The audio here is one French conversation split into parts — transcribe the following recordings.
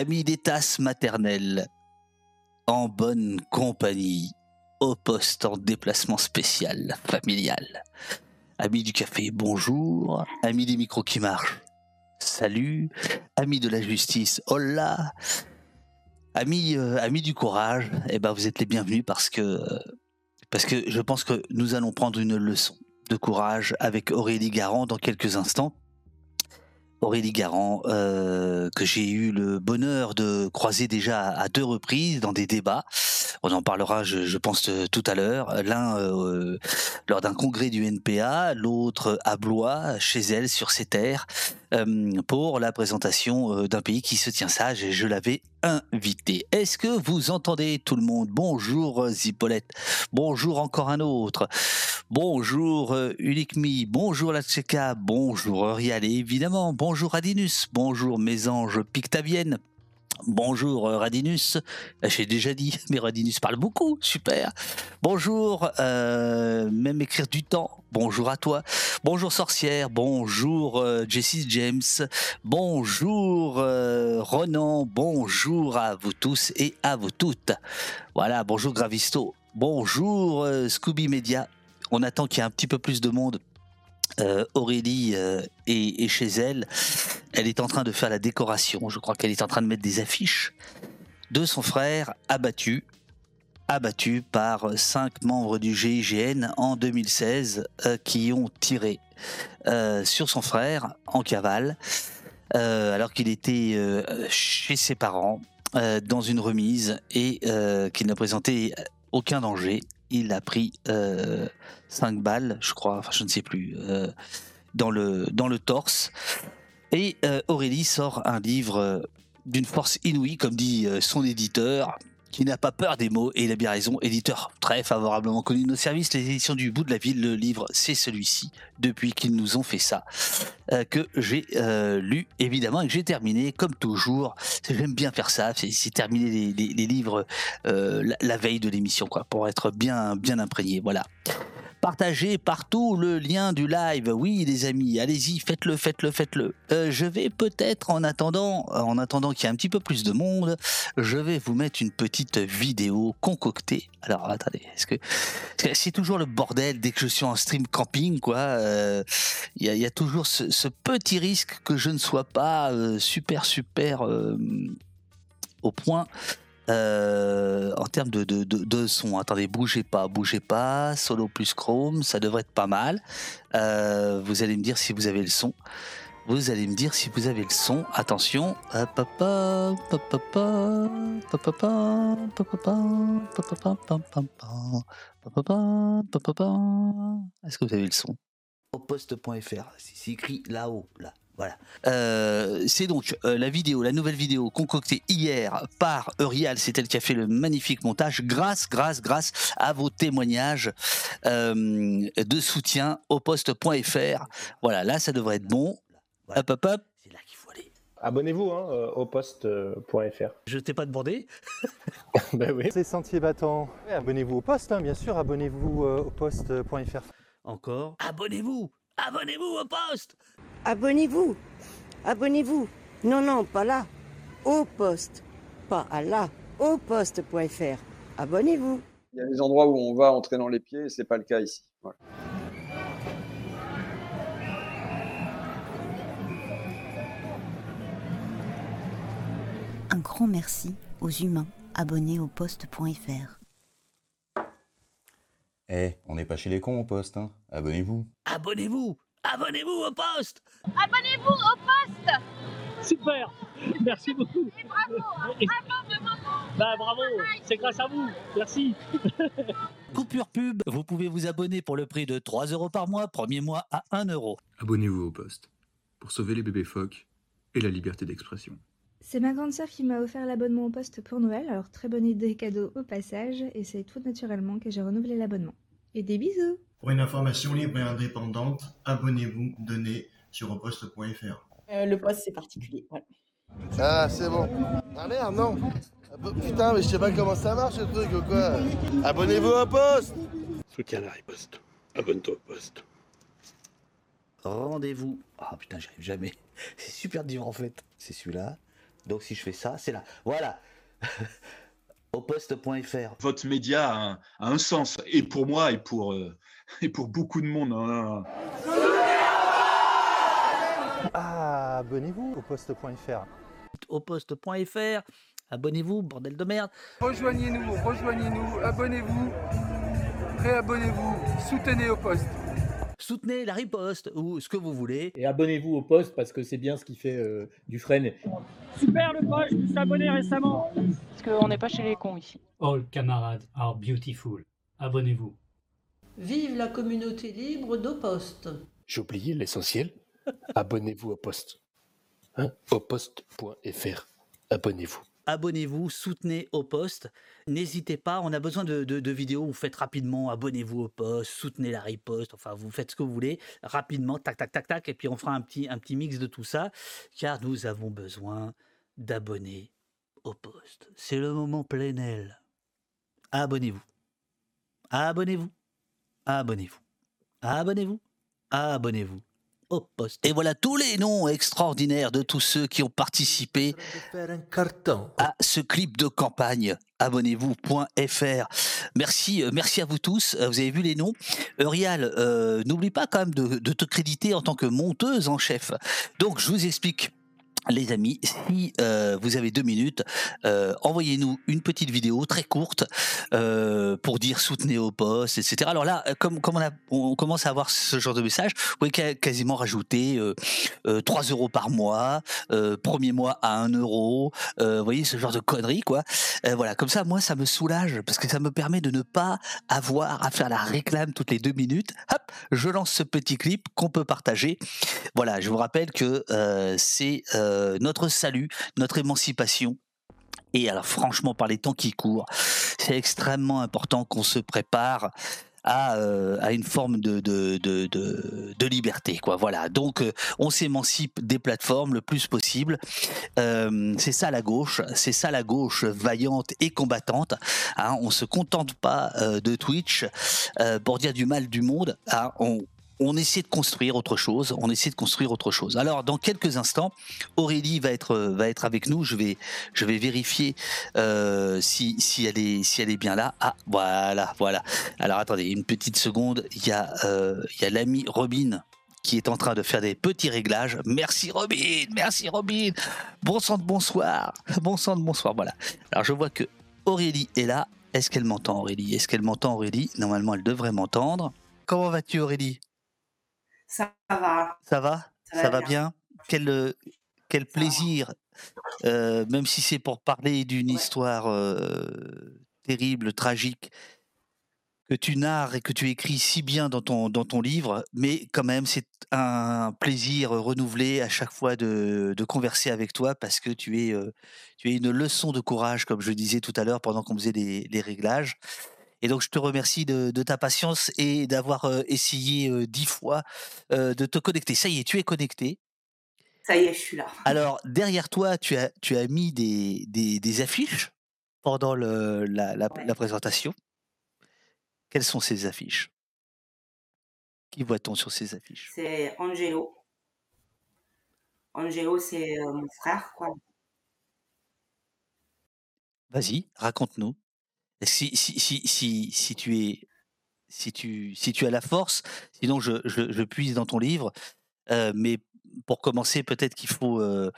amis des tasses maternelles, en bonne compagnie, au poste en déplacement spécial, familial. Amis du café, bonjour. Amis des micros qui marchent, salut. Amis de la justice, hola. Amis, euh, du courage, eh ben vous êtes les bienvenus parce que, parce que je pense que nous allons prendre une leçon de courage avec Aurélie Garand dans quelques instants. Aurélie Garand, euh, que j'ai eu le bonheur de croiser déjà à deux reprises dans des débats. On en parlera, je, pense, euh, tout à l'heure. L'un euh, lors d'un congrès du NPA, l'autre à Blois, chez elle, sur ses terres, euh, pour la présentation d'un pays qui se tient sage et je l'avais invité. Est-ce que vous entendez tout le monde? Bonjour Zipolette, bonjour encore un autre, bonjour Ulikmi, bonjour la Tcheka, bonjour Rial. Et évidemment bonjour Radinus, bonjour mes anges pictaviennes. Bonjour euh, Radinus, j'ai déjà dit, mais Radinus parle beaucoup, super. Bonjour, euh, même écrire du temps, bonjour à toi. Bonjour sorcière, bonjour euh, Jessie James, bonjour euh, Ronan, bonjour à vous tous et à vous toutes. Voilà, bonjour Gravisto, bonjour Scooby Media. On attend qu'il y ait un petit peu plus de monde. Euh, Aurélie euh, est, chez elle. Elle est en train de faire la décoration. Je crois qu'elle est en train de mettre des affiches de son frère abattu, abattu par cinq membres du GIGN en 2016 euh, qui ont tiré sur son frère en cavale alors qu'il était chez ses parents dans une remise et qu'il ne présentait aucun danger. Il a pris 5 balles, je crois, enfin je ne sais plus, euh, dans, le, dans le torse. Et euh, Aurélie sort un livre euh, d'une force inouïe, comme dit son éditeur, qui n'a pas peur des mots, et il a bien raison, éditeur très favorablement connu de nos services, les éditions du bout de la ville, le livre c'est celui-ci, depuis qu'ils nous ont fait ça, que j'ai lu évidemment et que j'ai terminé, comme toujours, j'aime bien faire ça, c'est terminer les, les- livres la, la veille de l'émission, quoi, pour être bien, bien imprégné, voilà. Partagez partout le lien du live. Oui, les amis, allez-y, faites-le, faites-le, faites-le. Euh, je vais peut-être, en attendant, en attendant qu'il y ait un petit peu plus de monde, je vais vous mettre une petite vidéo concoctée. Alors, attendez, est-ce que c'est toujours le bordel dès que je suis en stream camping, quoi. euh, Il y, a, toujours ce, petit risque que je ne sois pas euh, super, super euh, au point. En termes de, de, de, son, attendez, bougez pas, bougez pas, solo plus chrome, ça devrait être pas mal. Vous allez me dire si vous avez le son. Vous allez me dire si vous avez le son. Attention. Est-ce que vous avez le son Au poste.fr, c'est écrit là-haut, là. Voilà. Euh, c'est donc euh, la vidéo, la nouvelle vidéo concoctée hier par Eurial, c'est elle qui a fait le magnifique montage, grâce, grâce, grâce à vos témoignages euh, de soutien au poste.fr. Voilà, là ça devrait être bon. Hop, hop, hop. C'est là qu'il faut aller. Abonnez-vous hein, euh, au poste.fr. Je t'ai pas demandé. ben oui. C'est Sentier Battant. Ouais, abonnez-vous au poste, hein, bien sûr, abonnez-vous euh, au poste.fr. Encore. Abonnez-vous Abonnez-vous au poste Abonnez-vous. Abonnez-vous. Non, non, pas là. Au poste. Pas à là. Au poste.fr. Abonnez-vous. Il y a des endroits où on va entrer dans les pieds et c'est pas le cas ici. Voilà. Un grand merci aux humains abonnés au poste.fr. Eh, on n'est pas chez les cons au poste, hein. Abonnez-vous. Abonnez-vous. Abonnez-vous au poste. Abonnez-vous au poste. Super. Merci beaucoup. Et bravo Et- Bravo maman. Bah bravo. C'est grâce à vous. Merci. Coupure pub, vous pouvez vous abonner pour le prix de 3 euros par mois, premier mois à 1 euro. Abonnez-vous au poste pour sauver les bébés phoques et la liberté d'expression. C'est ma grande sœur qui m'a offert l'abonnement au poste pour Noël, alors très bonne idée cadeau au passage, et c'est tout naturellement que j'ai renouvelé l'abonnement. Et des bisous Pour une information libre et indépendante, abonnez-vous, donnez sur oposte.fr. Euh, le poste, c'est particulier. voilà. Ah, c'est bon. Ah merde, non. Ah, Putain, mais je sais pas comment ça marche ce truc ou quoi. Abonnez-vous au poste. Soutiens la riposte. Abonne-toi au poste. Rendez-vous. Ah putain, j'y arrive jamais. C'est super dur en fait. C'est celui-là. Donc si je fais ça, c'est là. Voilà. Au poste.fr. Votre média a un, a un sens, et pour moi, et pour, euh, et pour beaucoup de monde. hein. Ah, abonnez-vous au poste.fr. Au poste.fr. Abonnez-vous, bordel de merde. Rejoignez-nous, rejoignez-nous, abonnez-vous, réabonnez-vous, soutenez au poste. Soutenez la riposte ou ce que vous voulez. Et abonnez-vous au poste parce que c'est bien ce qui fait euh, du frein. Super le poste, je me suis abonné récemment. Parce qu'on n'est pas chez les cons ici. All camarades are beautiful. Abonnez-vous. Vive la communauté libre d'Opost. J'ai oublié l'essentiel. Abonnez-vous au poste. Hein au poste.fr. Abonnez-vous. Abonnez-vous, soutenez au poste. N'hésitez pas, on a besoin de, vidéos. Vous faites rapidement, abonnez-vous au poste, soutenez la riposte. Enfin, vous faites ce que vous voulez rapidement, tac, tac, tac, tac. Et puis on fera un petit, un petit mix de tout ça, car nous avons besoin d'abonnés au poste. C'est le moment plénel. Abonnez-vous. Abonnez-vous. Abonnez-vous. Abonnez-vous. Abonnez-vous Et voilà tous les noms extraordinaires de tous ceux qui ont participé à ce clip de campagne. Abonnez-vous.fr. Merci, euh, merci à vous tous. Euh, Vous avez vu les noms. Eurial, euh, n'oublie pas quand même de te créditer en tant que monteuse en chef. Donc, je vous explique. Les amis, si euh, vous avez deux minutes, euh, envoyez-nous une petite vidéo très courte euh, pour dire soutenez au poste, etc. Alors là, comme, on, a- commence à avoir ce genre de message, vous pouvez quasiment rajouter euh, euh, 3 euros par mois, premier mois à 1 euro, vous voyez ce genre de conneries quoi. Voilà, comme ça, moi, ça me soulage parce que ça me permet de ne pas avoir à faire la réclame toutes les deux minutes. Hop, je lance ce petit clip qu'on peut partager. Voilà, je vous rappelle que c'est notre salut, notre émancipation. Et alors franchement, par les temps qui courent, c'est extrêmement important qu'on se prépare à, euh, à une forme de, de, de, liberté. Quoi. Voilà. Donc euh, on s'émancipe des plateformes le plus possible. Euh, c'est ça la gauche, c'est ça la gauche vaillante et combattante. Hein. On se contente pas euh, de Twitch euh, pour dire du mal du monde. hein. On, on essaie de construire autre chose, on essaie de construire autre chose. Alors dans quelques instants, Aurélie va être être avec nous. Je vais vérifier euh, si elle est bien là. Ah voilà voilà. Alors attendez une petite seconde. Il y a euh, il y a l'ami Robin qui est en train de faire des petits réglages. Merci Robin, merci Robin. Bon sang bonsoir, bon sang de bonsoir. Voilà. Alors je vois que Aurélie est là. Est-ce qu'elle m'entend Aurélie? Est-ce qu'elle m'entend Aurélie? Normalement elle devrait m'entendre. Comment vas-tu Aurélie? Ça va. Ça va? Ça va va bien. Quel, euh, quel plaisir, euh, même si c'est pour parler d'une histoire euh, terrible, tragique, que tu narres et que tu écris si bien dans ton, dans ton livre, mais quand même c'est un plaisir renouvelé à chaque fois de, de converser avec toi parce que tu es, euh, tu es une leçon de courage, comme je disais tout à l'heure pendant qu'on faisait les, les réglages. Et donc, je te remercie de, de ta patience et d'avoir euh, essayé euh, dix fois euh, de te connecter. Ça y est, tu es connecté. Ça y est, je suis là. Alors, derrière toi, tu as, tu as mis des, des, des affiches pendant le, la, la- la présentation. Quelles sont ces affiches? Qui voit-on sur ces affiches? C'est Angelo. Angelo, c'est mon frère, quoi. Vas-y, raconte-nous. Si, si, si, si, si tu es, si tu, si tu as la force, sinon je, je, puise dans ton livre. Euh, mais pour commencer, peut-être qu'il faut, euh,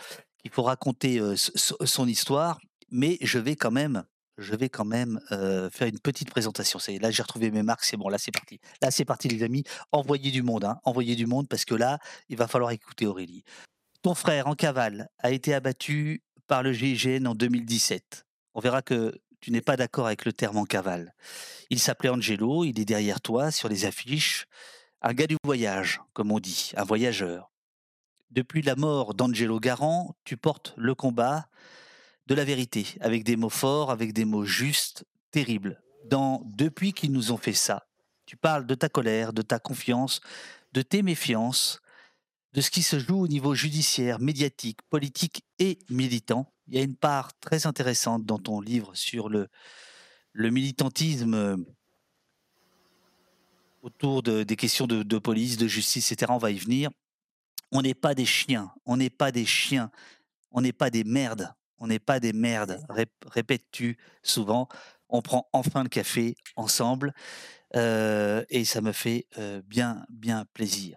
faut raconter euh, son histoire. Mais je vais quand même, je vais quand même faire une petite présentation. C'est là, j'ai retrouvé mes marques. C'est bon, là, c'est parti. Là, c'est parti, les amis. Envoyez du monde, hein. Envoyez du monde parce que là, il va falloir écouter Aurélie. Ton frère en cavale a été abattu par le GIGN en 2017. On verra que tu n'es pas d'accord avec le terme en cavale. Il s'appelait Angelo, il est derrière toi sur les affiches. Un gars du voyage, comme on dit, un voyageur. Depuis la mort d'Angelo Garant, tu portes le combat de la vérité, avec des mots forts, avec des mots justes, terribles. Dans Depuis qu'ils nous ont fait ça, tu parles de ta colère, de ta confiance, de tes méfiances, de ce qui se joue au niveau judiciaire, médiatique, politique et militant. Il y a une part très intéressante dans ton livre sur le, militantisme euh, autour de- des questions de, police, de justice, etc. On va y venir. On n'est pas des chiens. On n'est pas des chiens. On n'est pas des merdes. On n'est pas des merdes. Rép- Répètes-tu souvent. On prend enfin le café ensemble euh, et ça me fait euh, bien, bien plaisir.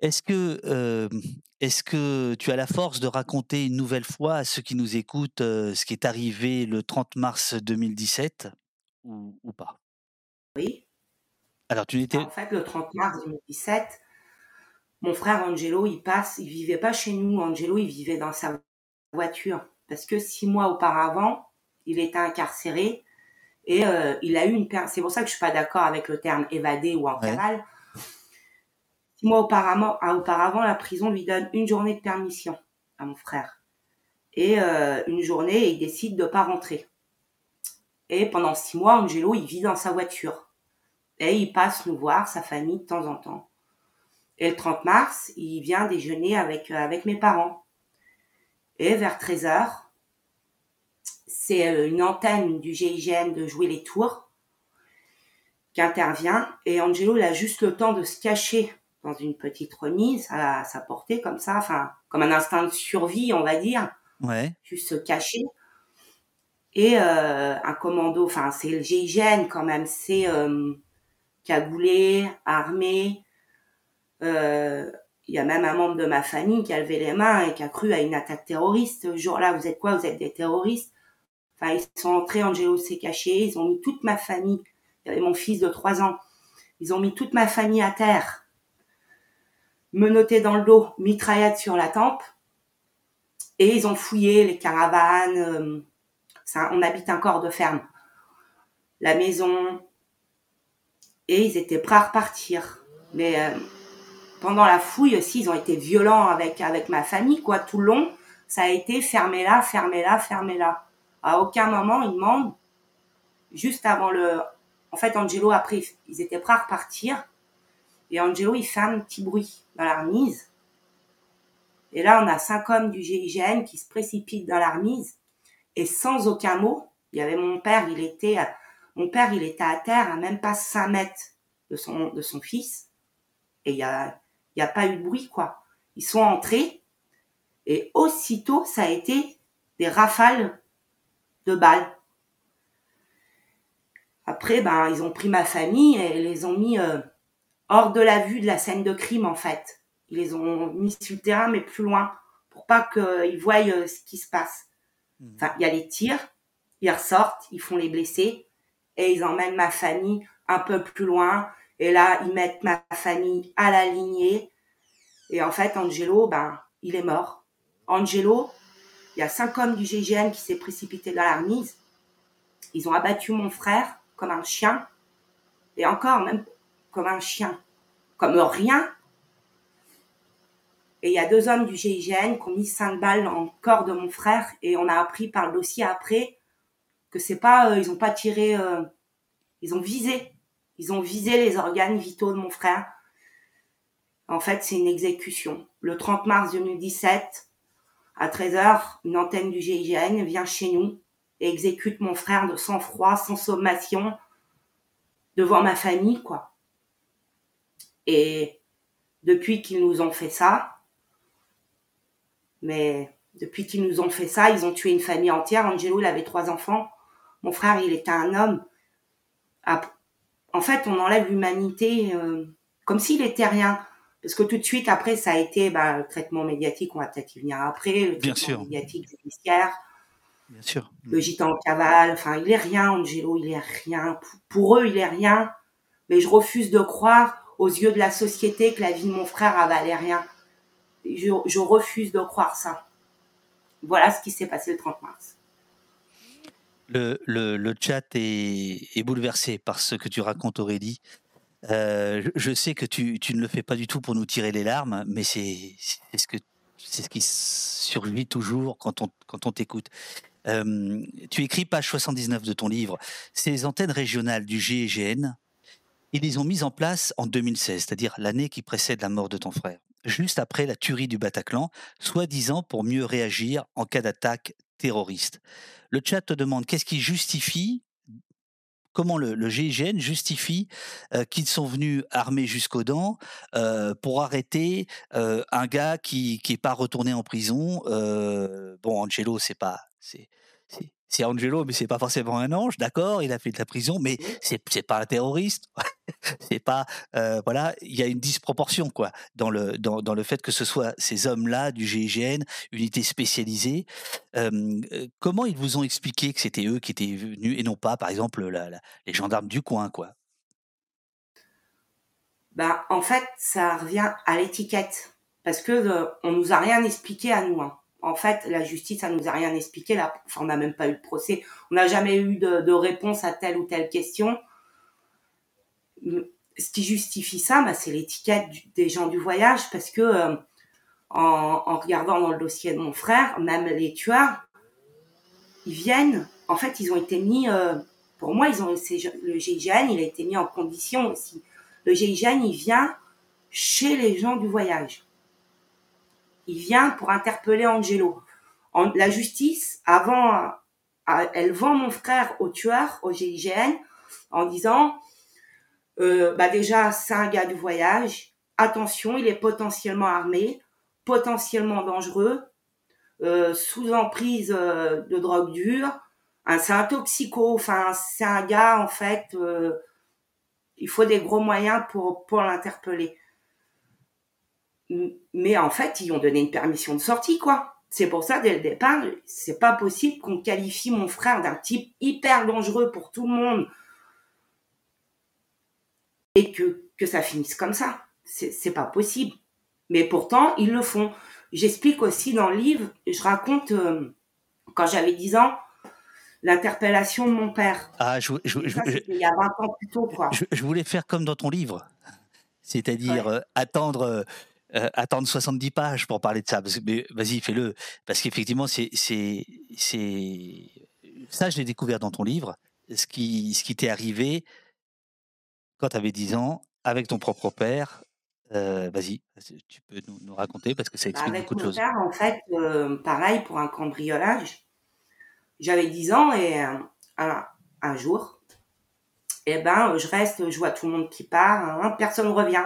Est-ce que, euh, est-ce que tu as la force de raconter une nouvelle fois à ceux qui nous écoutent euh, ce qui est arrivé le 30 mars 2017 ou, ou pas? Oui. Alors, tu n'étais. En fait, le 30 mars 2017, mon frère Angelo, il passe, il vivait pas chez nous. Angelo, il vivait dans sa voiture. Parce que six mois auparavant, il était incarcéré et euh, il a eu une. C'est pour ça que je suis pas d'accord avec le terme évadé ou en Ouais. Six mois auparavant, ah, auparavant, la prison lui donne une journée de permission à mon frère. Et euh, une journée, il décide de pas rentrer. Et pendant six mois, Angelo, il vit dans sa voiture. Et il passe nous voir, sa famille, de temps en temps. Et le 30 mars, il vient déjeuner avec, euh, avec mes parents. Et vers 13h, c'est euh, une antenne du GIGN de jouer les tours qui intervient. Et Angelo, il a juste le temps de se cacher dans une petite remise à sa portée, comme ça, enfin, comme un instinct de survie, on va dire Ouais. juste se cacher. Et euh, un commando, enfin c'est le GIGN quand même, c'est euh, cagoulé, armé. Euh, Il y a même un membre de ma famille qui a levé les mains et qui a cru à une attaque terroriste. Ce jour-là, vous êtes quoi? Vous êtes des terroristes? Enfin, ils sont entrés, Angelo s'est caché, ils ont mis toute ma famille. Il y avait mon fils de 3 ans. Ils ont mis toute ma famille à terre, menotté dans le dos, sur la tempe. Et ils ont fouillé les caravanes. euh, on habite un corps de ferme. La maison. Et ils étaient prêts à repartir. Mais euh, pendant la fouille aussi, ils ont été violents avec, avec ma famille, quoi, tout le long. Ça a été fermez-la, fermez-la, fermez-la. À aucun moment, ils demandent, juste avant le. En fait, Angelo, après, ils étaient prêts à repartir. Et Angelo, il fait un petit bruit dans la remise. Et là, on a cinq hommes du GIGN qui se précipitent dans la remise. Et sans aucun mot, il y avait mon père, il était, à- mon père, il était à terre, à même pas 5 mètres de son, de son fils. Et il y a, il y a pas eu de bruit, quoi. Ils sont entrés. Et aussitôt, ça a été des rafales de balles. Après, ben, ils ont pris ma famille et les ont mis euh, hors de la vue de la scène de crime, en fait. Ils les ont mis sur le terrain, mais plus loin, pour pas qu'ils voient euh, ce qui se passe. Enfin, il y a les tirs, ils ressortent, ils font les blessés, et ils emmènent ma famille un peu plus loin. Et là, ils mettent ma famille à la lignée. Et en fait, Angelo, ben, il est mort. Angelo, il y a cinq hommes du GIGN qui s'est précipité dans la remise. Ils ont abattu mon frère comme un chien. Et encore, même comme un chien. Comme rien. Et il y a deux hommes du GIGN qui ont mis cinq balles dans le corps de mon frère. Et on a appris par le dossier après que c'est pas, euh, ils ont pas tiré, euh, ils ont visé. Ils ont visé les organes vitaux de mon frère. En fait, c'est une exécution. Le 30 mars 2017, à 13h, une antenne du GIGN vient chez nous et exécute mon frère de sang-froid, sans sommation, devant ma famille, quoi. Et depuis qu'ils nous ont fait ça, mais depuis qu'ils nous ont fait ça, ils ont tué une famille entière. Angelo, il avait trois enfants. Mon frère, il était un homme. En fait, on enlève l'humanité euh, comme s'il était rien. Parce que tout de suite, après, ça a été bah, le traitement médiatique, on va peut-être y venir après, le Bien traitement sûr. médiatique judiciaire, Bien sûr. le gitan en cavale. Enfin, il est rien, Angelo, il est rien. Pour eux, il est rien. Mais je refuse de croire, aux yeux de la société, que la vie de mon frère a valé rien. Je, refuse de croire ça. Voilà ce qui s'est passé le 30 mars. Le, le, chat est, bouleversé par ce que tu racontes, Aurélie. Euh, je, sais que tu, tu ne le fais pas du tout pour nous tirer les larmes, mais c'est ce, que- ce qui survit toujours quand on, quand on t'écoute. Euh, tu écris page 79 de ton livre. Ces antennes régionales du GIGN, ils les ont mises en place en 2016, c'est-à-dire l'année qui précède la mort de ton frère, juste après la tuerie du Bataclan, soi-disant pour mieux réagir en cas d'attaque terroriste. Le chat te demande qu'est-ce qui justifie comment le, GIGN justifie euh, qu'ils sont venus armés jusqu'aux dents euh, pour arrêter euh, un gars qui qui est pas retourné en prison. Bon, Angelo, c'est pas c'est Angelo, mais c'est pas forcément un ange, d'accord Il a fait de la prison, mais c'est c'est pas un terroriste. c'est pas euh, voilà, il y a une disproportion quoi dans le dans, dans le fait que ce soit ces hommes-là du GIGN, unité spécialisée. Euh, comment ils vous ont expliqué que c'était eux qui étaient venus et non pas, par exemple, les gendarmes du coin quoi? Bah, en fait, ça revient à l'étiquette. Parce que euh, on nous a rien expliqué à nous. hein. En fait, la justice, ça nous a rien expliqué. Là, enfin, on n'a même pas eu de procès. On n'a jamais eu de, réponse à telle ou telle question. Ce qui justifie ça, bah, c'est l'étiquette des gens du voyage. Parce que euh, en, regardant dans le dossier de mon frère, même les tueurs, ils viennent. En fait, ils ont été mis. euh, pour moi, ils ont le GIGN, il a été mis en condition aussi. Le GIGN, il vient chez les gens du voyage. Il vient pour interpeller Angelo. La justice, avant, elle vend mon frère au tueur, au GIGN, en disant, euh, bah déjà, c'est un gars du voyage. Attention, il est potentiellement armé, potentiellement dangereux, euh, sous emprise euh, de drogue dure. Hein, c'est un toxico. Enfin, c'est un gars en fait. il faut des gros moyens pour pour l'interpeller. Mais en fait, ils ont donné une permission de sortie, quoi. C'est pour ça, dès le départ, c'est pas possible qu'on qualifie mon frère d'un type hyper dangereux pour tout le monde et que, que ça finisse comme ça. C'est pas possible. Mais pourtant, ils le font. J'explique aussi dans le livre, je raconte euh, quand j'avais 10 ans, l'interpellation de mon père. Ah, je, ça, il y a 20 ans plus tôt, quoi. je- je voulais faire comme dans ton livre, c'est-à-dire euh, attendre, euh, euh, attendre 70 pages pour parler de ça. Parce que- mais vas-y, fais-le, parce qu'effectivement, c'est, c'est, c'est, ça, je l'ai découvert dans ton livre. Ce qui, ce qui t'est arrivé quand tu avais 10 ans avec ton propre père. Euh, vas-y, tu peux nous, nous raconter parce que ça Bah, explique avec beaucoup de mon choses. père, en fait, euh, pareil pour un cambriolage. J'avais 10 ans et euh, un, un jour, eh ben, je reste, je vois tout le monde qui part, hein, personne revient.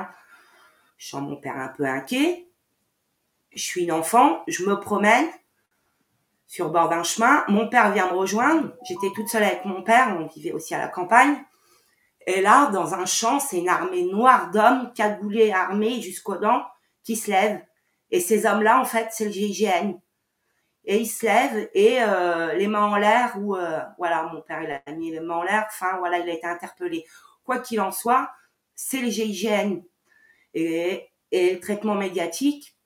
Je sens mon père un peu inquiet. Je suis une enfant, je me promène sur le bord d'un chemin. Mon père vient me rejoindre. J'étais toute seule avec mon père, on vivait aussi à la campagne. Et là, dans un champ, c'est une armée noire d'hommes, cagoulés, armés jusqu'aux dents, qui se lèvent. Et ces hommes-là, en fait, c'est le GIGN. Et ils se lèvent et euh, les mains en l'air, ou euh, voilà, mon père il a mis les mains en l'air. Enfin, voilà, il a été interpellé. Quoi qu'il en soit, c'est le GIGN. Et, et le traitement médiatique,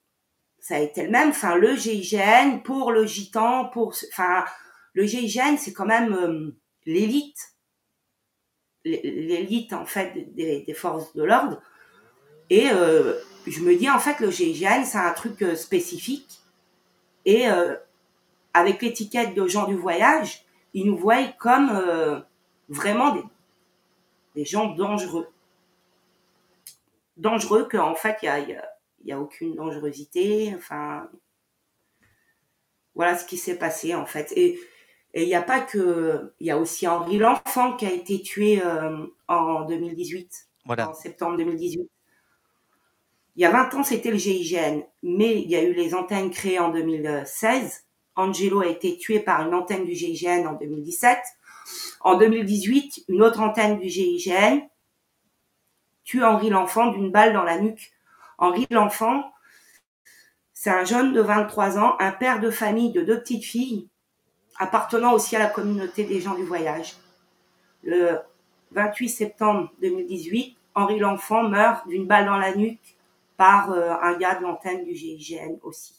ça a été le même. Enfin, le GIGN pour le gitan, pour, enfin, le GIGN, c'est quand même euh, l'élite. L'élite en fait des, forces de l'ordre. Et euh, je me dis en fait le GIGN c'est un truc euh, spécifique. Et euh, avec l'étiquette de gens du voyage ils nous voient comme vraiment des, des gens dangereux dangereux qu'en fait il y a, y, a, il y a aucune dangerosité enfin voilà ce qui s'est passé en fait et et il n'y a pas que, il y a aussi Henri L'Enfant qui a été tué euh, en 2018, Voilà. en septembre 2018. Il y a 20 ans, c'était le GIGN, mais il y a eu les antennes créées en 2016. Angelo a été tué par une antenne du GIGN en 2017. En 2018, une autre antenne du GIGN tue Henri L'Enfant d'une balle dans la nuque. Henri L'Enfant, c'est un jeune de 23 ans, un père de famille de deux petites filles, appartenant aussi à la communauté des gens du voyage. Le 28 septembre 2018, Henri L'Enfant meurt d'une balle dans la nuque par euh, un gars de l'antenne du GIGN aussi.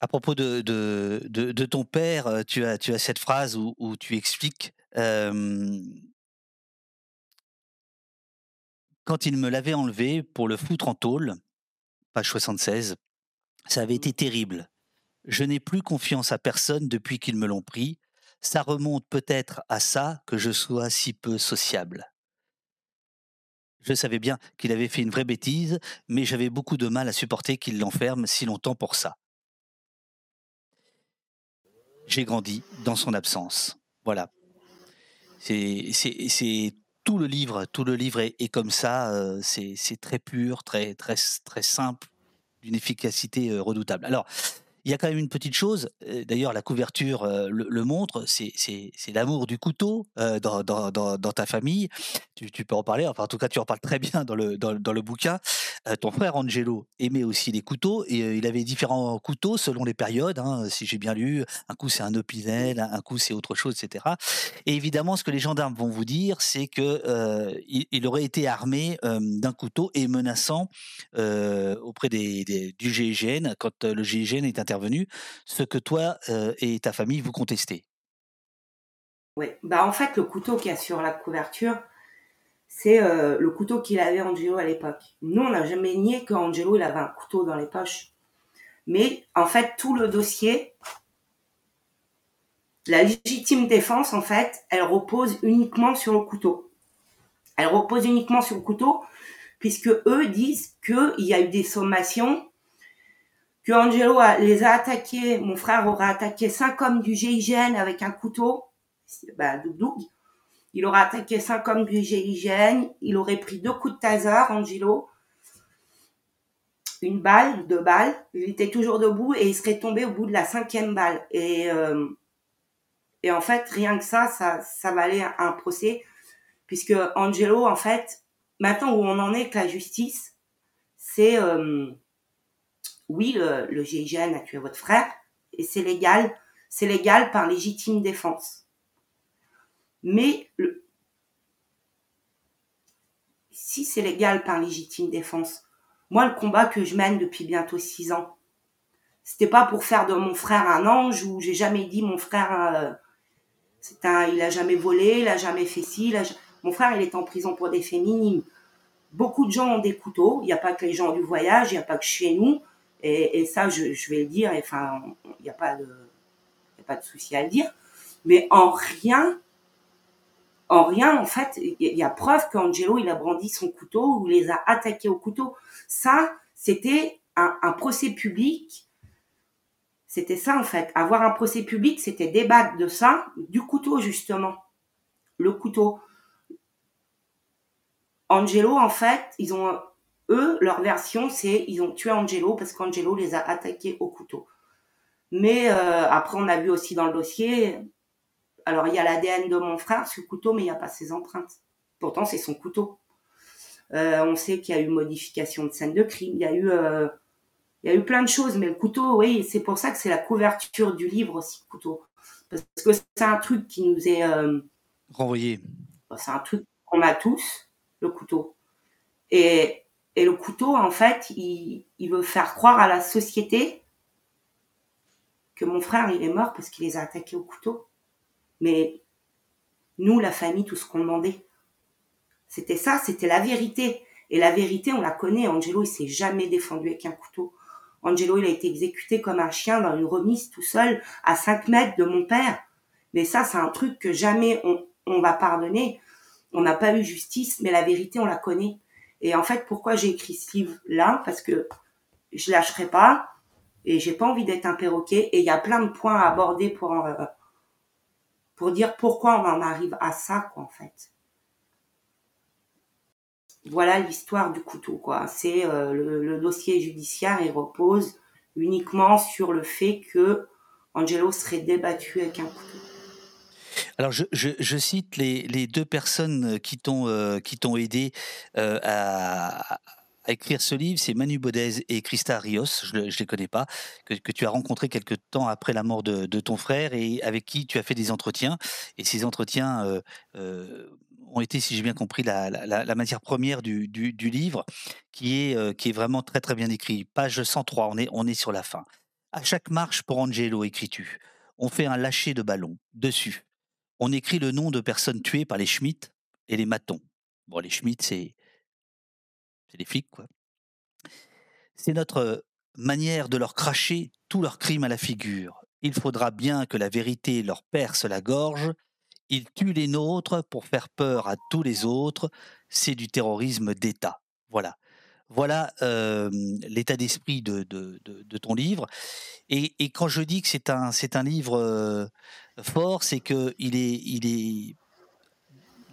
À propos de, ton père, euh, tu as, cette phrase où tu expliques euh, quand il me l'avait enlevé pour le foutre en tôle, page 76, ça avait été terrible. Je n'ai plus confiance à personne depuis qu'ils me l'ont pris. Ça remonte peut-être à ça que je sois si peu sociable. Je savais bien qu'il avait fait une vraie bêtise, mais j'avais beaucoup de mal à supporter qu'il l'enferme si longtemps pour ça. j'ai grandi dans son absence. Voilà. C'est tout le livre, tout le livre est, comme ça. euh, c'est c'est très pur, très très très simple, d'une efficacité euh, redoutable. Alors. Il y a quand même une petite chose, euh, d'ailleurs la couverture euh, le, montre, c'est l'amour du couteau euh, dans, ta famille. Tu, peux en parler, enfin en tout cas tu en parles très bien dans le, dans, le bouquin. Ton frère Angelo aimait aussi les couteaux et il avait différents couteaux selon les périodes, hein, si j'ai bien lu. Un coup c'est un opinel, un coup c'est autre chose, etc. Et évidemment ce que les gendarmes vont vous dire, c'est que euh, il, il aurait été armé d'un couteau et menaçant auprès des, du GIGN quand le GIGN est ce que toi et ta famille vous contestez. Oui, bah en fait, le couteau qu'il y a sur la couverture, c'est le couteau qu'il avait Angelo à l'époque. Nous, on n'a jamais nié qu'Angelo, il avait un couteau dans les poches. Mais en fait, tout le dossier, la légitime défense, en fait, elle repose uniquement sur le couteau. Elle repose uniquement sur le couteau, puisque eux disent qu'il y a eu des sommations, que Angelo les a attaqués, mon frère aura attaqué cinq hommes du GIGN avec un couteau, bah. Il aurait attaqué cinq hommes du GIGN, il aurait pris deux coups de taser, Angelo, une balle, deux balles, il était toujours debout et il serait tombé au bout de la cinquième balle. Et, euh, et en fait, rien que ça, ça, ça valait un, procès, puisque Angelo, en fait, maintenant où on en est avec la justice, c'est, euh, oui, le, GIGN a tué votre frère, et c'est légal, c'est légal par légitime défense. Mais si c'est légal par légitime défense, moi, le combat que je mène depuis bientôt six ans, c'était pas pour faire de mon frère un ange ou j'ai jamais dit mon frère, euh, un, il a jamais volé, il a jamais fait ci, mon frère, il est en prison pour des faits minimes. Beaucoup de gens ont des couteaux. Il n'y a pas que les gens du voyage, il n'y a pas que chez nous. Et, ça, je, vais le dire. Enfin, il n'y a pas de, souci à le dire. Mais en rien, en rien, en fait, il y, y a preuve qu'Angelo, il a brandi son couteau ou les a attaqués au couteau. Ça, c'était un, un procès public. C'était ça, en fait. Avoir un procès public, c'était débattre de ça, du couteau, justement. Le couteau. Angelo, en fait, ils ont, eux, leur version, c'est ils ont tué Angelo parce qu'Angelo les a attaqués au couteau. Mais euh, après, on a vu aussi dans le dossier, alors il y a l'ADN de mon frère sur le couteau, mais il n'y a pas ses empreintes. Pourtant, c'est son couteau. Euh, on sait qu'il y a eu modification de scène de crime, il y a eu, euh, il y a eu plein de choses, mais le couteau, oui, c'est pour ça que c'est la couverture du livre aussi, le couteau. Parce que c'est un truc qui nous est... Renvoyé. c'est un truc qu'on a tous, le couteau. Et, et le couteau, en fait, il, veut faire croire à la société que mon frère, il est mort parce qu'il les a attaqués au couteau. Mais nous, la famille, tout ce qu'on demandait, c'était ça, c'était la vérité. Et la vérité, on la connaît. Angelo, il s'est jamais défendu avec un couteau. Angelo, il a été exécuté comme un chien dans une remise tout seul à 5 mètres de mon père. Mais ça, c'est un truc que jamais on va pardonner. On n'a pas eu justice, mais la vérité, on la connaît. Et en fait, pourquoi j'ai écrit ce livre-là Parce que je lâcherai pas et j'ai pas envie d'être un perroquet. Et il y a plein de points à aborder pour euh, pour dire pourquoi on en arrive à ça, quoi, en fait. Voilà l'histoire du couteau, quoi. C'est euh, le, dossier judiciaire, il repose uniquement sur le fait que Angelo serait débattu avec un couteau. Alors, je, cite les, deux personnes qui t'ont euh, aidé euh, à, écrire ce livre, c'est Manu Bodez et Christa Rios, je ne les connais pas, que, tu as rencontré quelque temps après la mort de, ton frère et avec qui tu as fait des entretiens. Et ces entretiens euh, ont été, si j'ai bien compris, la, matière première du, livre, qui est, qui est vraiment très très bien écrit. Page 103, on est, on est sur la fin. À chaque marche pour Angelo, écris-tu, on fait un lâcher de ballon. Dessus on écrit le nom de personnes tuées par les Schmitt et les Matons. Bon, les Schmitt, c'est les flics, quoi. C'est notre manière de leur cracher tous leurs crimes à la figure. Il faudra bien que la vérité leur perce la gorge. Ils tuent les nôtres pour faire peur à tous les autres. C'est du terrorisme d'État. Voilà. Voilà l'état d'esprit de, de, ton livre. Et, quand je dis que c'est un, c'est un livre fort, c'est que il est, il est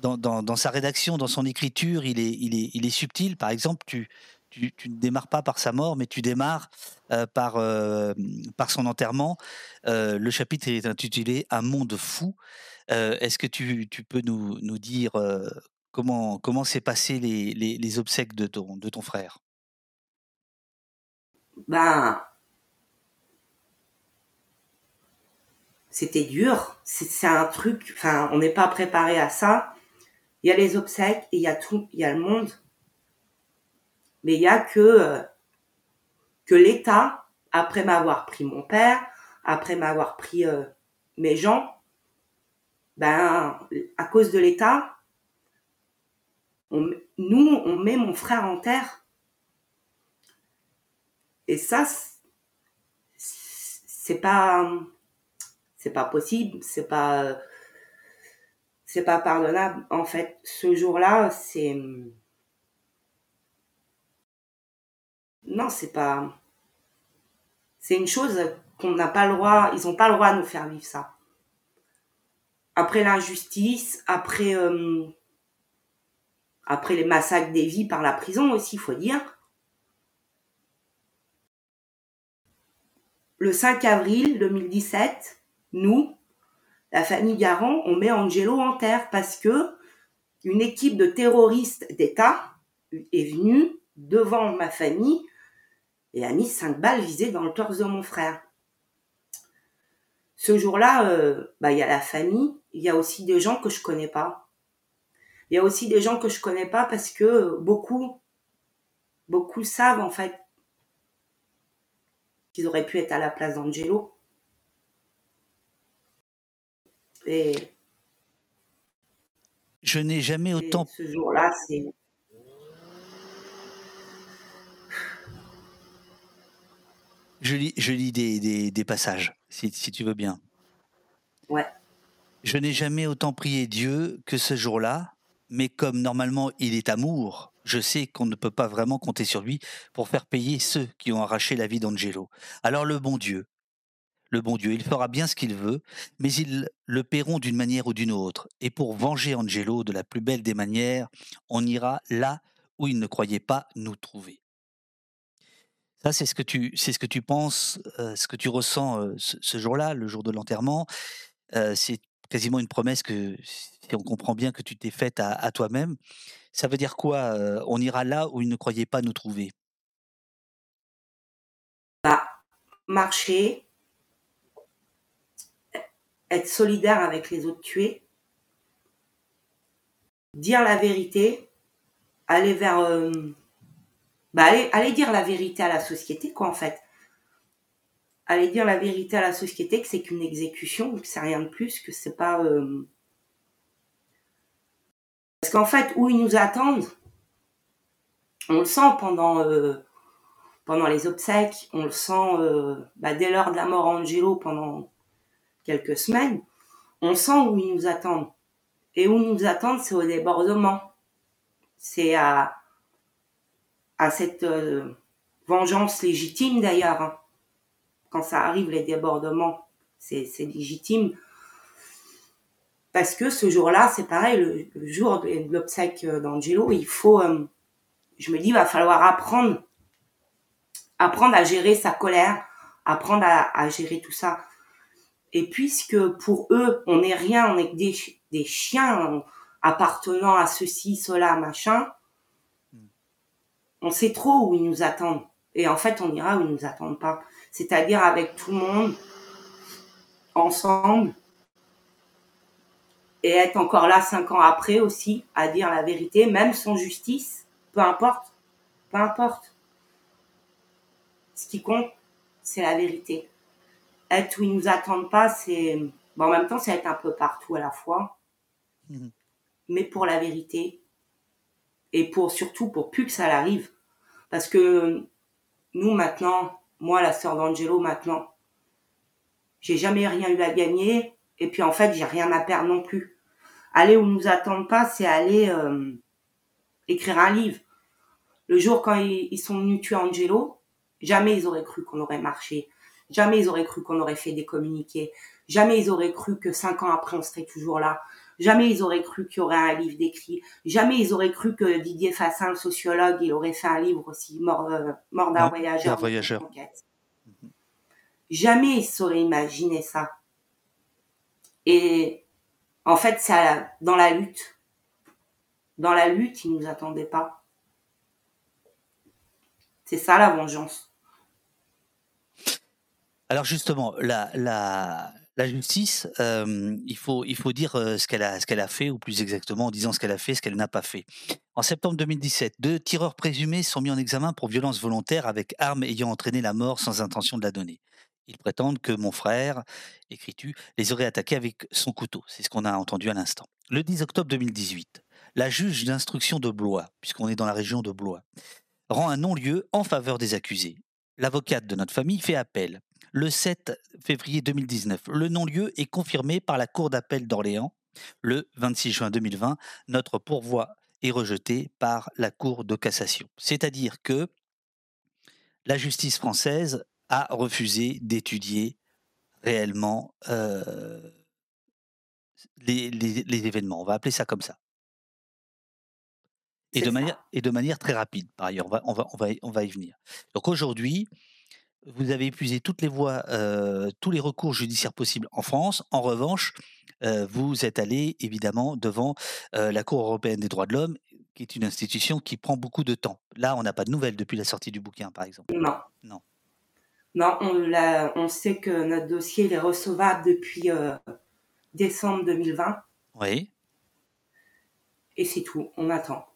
dans, dans, sa rédaction, dans son écriture, il est, il est, il est subtil. Par exemple, tu, tu, ne démarres pas par sa mort, mais tu démarres par, par son enterrement. Le chapitre est intitulé Un monde fou. Est-ce que tu, tu, peux nous, nous dire comment comment s'est passé les, obsèques de ton, frère? Ben, c'était dur. C'est un truc. Enfin, on n'est pas préparé à ça. Il y a les obsèques et il y a tout. Il y a le monde mais il y a que que l'État, après m'avoir pris mon père, après m'avoir pris euh, mes gens, ben à cause de l'État, nous on met mon frère en terre. Et ça, c'est pas c'est pas possible, c'est pas c'est pas pardonnable. En fait, ce jour-là, c'est non, c'est pas. C'est une chose qu'on n'a pas le droit. Ils n'ont pas le droit de nous faire vivre ça. Après l'injustice, après euh, après les massacres des vies par la prison aussi, il faut dire. Le 5 avril 2017, nous, la famille Garand, on met Angelo en terre parce que une équipe de terroristes d'État est venue devant ma famille et a mis cinq balles visées dans le torse de mon frère. Ce jour-là, euh, bah, il y a la famille, il y a aussi des gens que je connais pas. Il y a aussi des gens que je connais pas parce que beaucoup, beaucoup savent en fait qu'ils auraient pu être à la place d'Angelo. Et je n'ai jamais autant. Ce jour-là, c'est Je lis, je lis des, des, des passages, si, si, tu veux bien. Ouais. Je n'ai jamais autant prié Dieu que ce jour-là, mais comme normalement il est amour, je sais qu'on ne peut pas vraiment compter sur lui pour faire payer ceux qui ont arraché la vie d'Angelo. Alors le bon Dieu, le bon Dieu, il fera bien ce qu'il veut, mais ils le paieront d'une manière ou d'une autre. Et pour venger Angelo de la plus belle des manières, on ira là où il ne croyait pas nous trouver. Ça, c'est ce que tu, c'est ce que tu penses, euh, ce que tu ressens euh, ce, jour-là, le jour de l'enterrement. Euh, c'est quasiment une promesse que, si on comprend bien, que tu t'es faite à, toi-même. Ça veut dire quoi On ira là où ils ne croyaient pas nous trouver? Bah, marcher, être solidaire avec les autres tués, dire la vérité, aller vers bah allez dire la vérité à la société, quoi, en fait. Allez dire la vérité à la société que c'est qu'une exécution, que c'est rien de plus, que c'est pas. Euh... Parce qu'en fait, où ils nous attendent, on le sent pendant euh, pendant les obsèques, on le sent euh, bah, dès l'heure de la mort Angelo pendant quelques semaines, on sent où ils nous attendent. Et où ils nous attendent, c'est au débordement. C'est à à cette vengeance légitime d'ailleurs. Hein. Quand ça arrive, les débordements, c'est légitime. Parce que ce jour-là, c'est pareil, le, le, jour de l'obsèque d'Angelo, il faut, euh, je me dis, il va falloir apprendre, apprendre à gérer sa colère, apprendre à, à gérer tout ça. Et puisque pour eux, on n'est rien, on est des, des chiens appartenant à ceci, cela, machin, on sait trop où ils nous attendent. Et en fait, on ira où ils nous attendent pas. C'est-à-dire avec tout le monde, ensemble, et être encore là cinq ans après aussi, à dire la vérité, même sans justice, peu importe, peu importe. Ce qui compte, c'est la vérité. Être où ils nous attendent pas, c'est, bon, en même temps, c'est être un peu partout à la fois. Mmh. Mais pour la vérité, et pour surtout pour plus que ça l'arrive. Parce que nous maintenant, moi la sœur d'Angelo maintenant, j'ai jamais rien eu à gagner et puis en fait j'ai rien à perdre non plus. Aller où nous attendent pas, c'est aller euh, écrire un livre. Le jour quand ils, ils sont venus tuer Angelo, jamais ils auraient cru qu'on aurait marché. Jamais ils auraient cru qu'on aurait fait des communiqués. Jamais ils auraient cru que cinq ans après, on serait toujours là. Jamais ils auraient cru qu'il y aurait un livre d'écrit. Jamais ils auraient cru que Didier Fassin, le sociologue, il aurait fait un livre aussi, Mort, euh, mort d'un voyageur. Jamais ils sauraient imaginer ça. Et en fait, c'est dans la lutte. Dans la lutte, ils nous attendaient pas. C'est ça la vengeance. Alors justement, la, la, la justice, il, faut, dire ce qu'elle a, fait, ou plus exactement en disant ce qu'elle a fait, ce qu'elle n'a pas fait. En septembre 2017, deux tireurs présumés sont mis en examen pour violence volontaire avec arme ayant entraîné la mort sans intention de la donner. Ils prétendent que mon frère, écris-tu, les aurait attaqués avec son couteau. C'est ce qu'on a entendu à l'instant. Le 10 octobre 2018, la juge d'instruction de Blois, puisqu'on est dans la région de Blois, rend un non-lieu en faveur des accusés. L'avocate de notre famille fait appel. Le 7 février 2019, le non-lieu est confirmé par la Cour d'appel d'Orléans. Le 26 juin 2020, notre pourvoi est rejeté par la Cour de cassation. C'est-à-dire que la justice française a refusé d'étudier réellement euh, les, les- les événements. On va appeler ça comme ça. Et de, ça. manière, et de manière très rapide, par ailleurs. On va, on va, on va, y- on va y venir. Donc aujourd'hui, vous avez épuisé toutes les voies, euh, tous les recours judiciaires possibles en France. En revanche, euh, vous êtes allé évidemment devant euh, la Cour européenne des droits de l'homme, qui est une institution qui prend beaucoup de temps. Là, on n'a pas de nouvelles depuis la sortie du bouquin, par exemple. Non. Non. Non, on, sait que notre dossier il est recevable depuis décembre 2020 Oui. et c'est tout. On attend.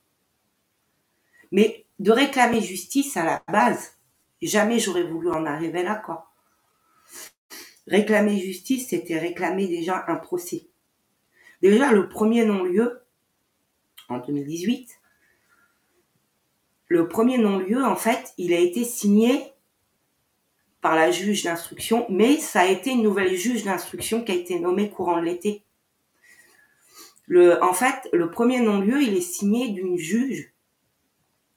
Mais de réclamer justice à la base, jamais j'aurais voulu en arriver là, quoi. Réclamer justice, c'était réclamer déjà un procès. Déjà, le premier non-lieu, en 2018, le premier non-lieu, en fait, il a été signé par la juge d'instruction, mais ça a été une nouvelle juge d'instruction qui a été nommée courant de l'été. Le, en fait, le premier non-lieu, il est signé d'une juge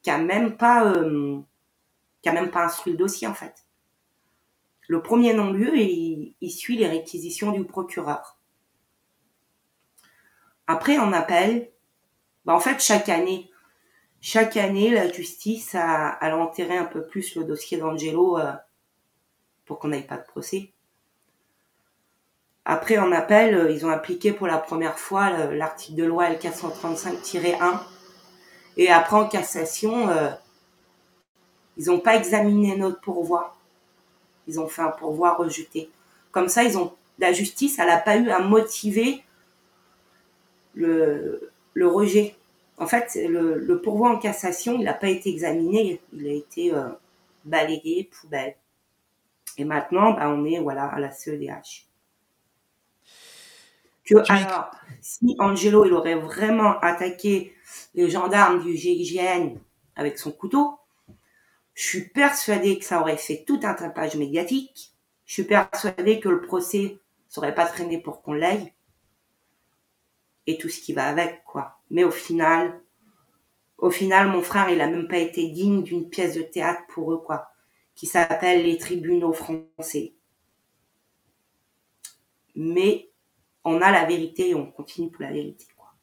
qui a même pas, euh, même pas instruit le dossier en fait. Le premier non-lieu, il, suit les réquisitions du procureur. Après, en appel, bah, en fait, chaque année, chaque année, la justice a, a enterré un peu plus le dossier d'Angelo euh, pour qu'on n'aille pas de procès. Après, en appel, euh, ils ont appliqué pour la première fois le- l'article de loi L435-1. Et après, en cassation, euh, ils n'ont pas examiné notre pourvoi. Ils ont fait un pourvoi rejeté. Comme ça, ils ont, la justice, elle n'a pas eu à motiver le, le rejet. En fait, le, le pourvoi en cassation, il n'a pas été examiné. Il a été euh, balayé, poubelle. Et maintenant, bah, on est voilà, à la CEDH. Que, alors, si Angelo il aurait vraiment attaqué les gendarmes du GIGN avec son couteau, je suis persuadée que ça aurait fait tout un tapage médiatique. Je suis persuadée que le procès ne serait pas traîné pour qu'on l'aille. Et tout ce qui va avec, quoi. Mais au final, au final, mon frère, il a même pas été digne d'une pièce de théâtre pour eux, quoi. Qui s'appelle Les Tribunaux Français. Mais on a la vérité et on continue pour la vérité. Quoi.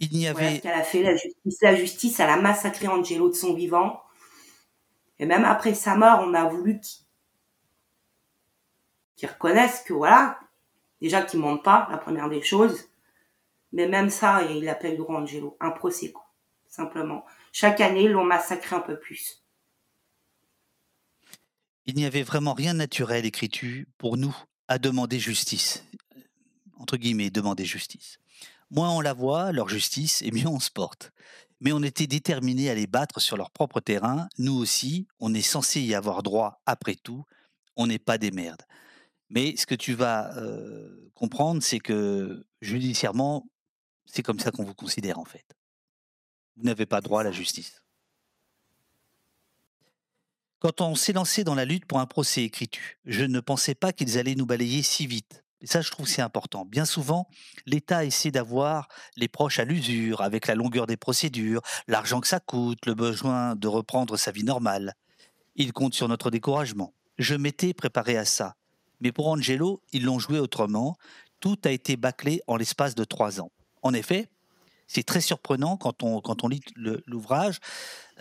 Il n'y Voilà avait. ce qu'elle a fait, la justice. La justice, elle a massacré Angelo de son vivant. Et même après sa mort, on a voulu qu'il qu'il reconnaisse que voilà, déjà qu'il mente pas, la première des choses. Mais même ça, il n'a pas eu droit, Angelo. Un procès. Simplement. Chaque année, ils l'ont massacré un peu plus. Il n'y avait vraiment rien de naturel, écris-tu, pour nous, à demander justice. Entre guillemets, demander justice. Moins on la voit, leur justice, et mieux on se porte. Mais on était déterminés à les battre sur leur propre terrain. Nous aussi, on est censé y avoir droit après tout. On n'est pas des merdes. Mais ce que tu vas comprendre, c'est que judiciairement, c'est comme ça qu'on vous considère en fait. Vous n'avez pas droit à la justice. Quand on s'est lancé dans la lutte pour un procès, écris-tu, je ne pensais pas qu'ils allaient nous balayer si vite. Et ça, je trouve c'est important. Bien souvent, l'État essaie d'avoir les proches à l'usure, avec la longueur des procédures, l'argent que ça coûte, le besoin de reprendre sa vie normale. Il compte sur notre découragement. Je m'étais préparé à ça. Mais pour Angelo, ils l'ont joué autrement. Tout a été bâclé en l'espace de trois ans. En effet, c'est très surprenant quand on, quand on lit l'ouvrage,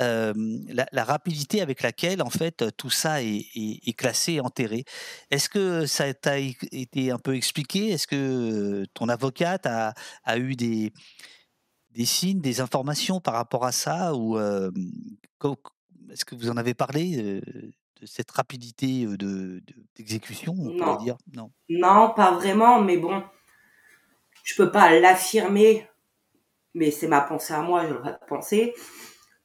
euh, la, la rapidité avec laquelle en fait tout ça est, est- est classé et enterré. Est-ce que ça t'a été un peu expliqué? Est-ce que ton avocate a, a eu des, des signes, des informations par rapport à ça? Ou euh, est-ce que vous en avez parlé euh, de cette rapidité euh, de- de- d'exécution, on Non. pourrait dire? Non. Non, pas vraiment, mais bon, je peux pas l'affirmer, mais c'est ma pensée à moi, je le penser.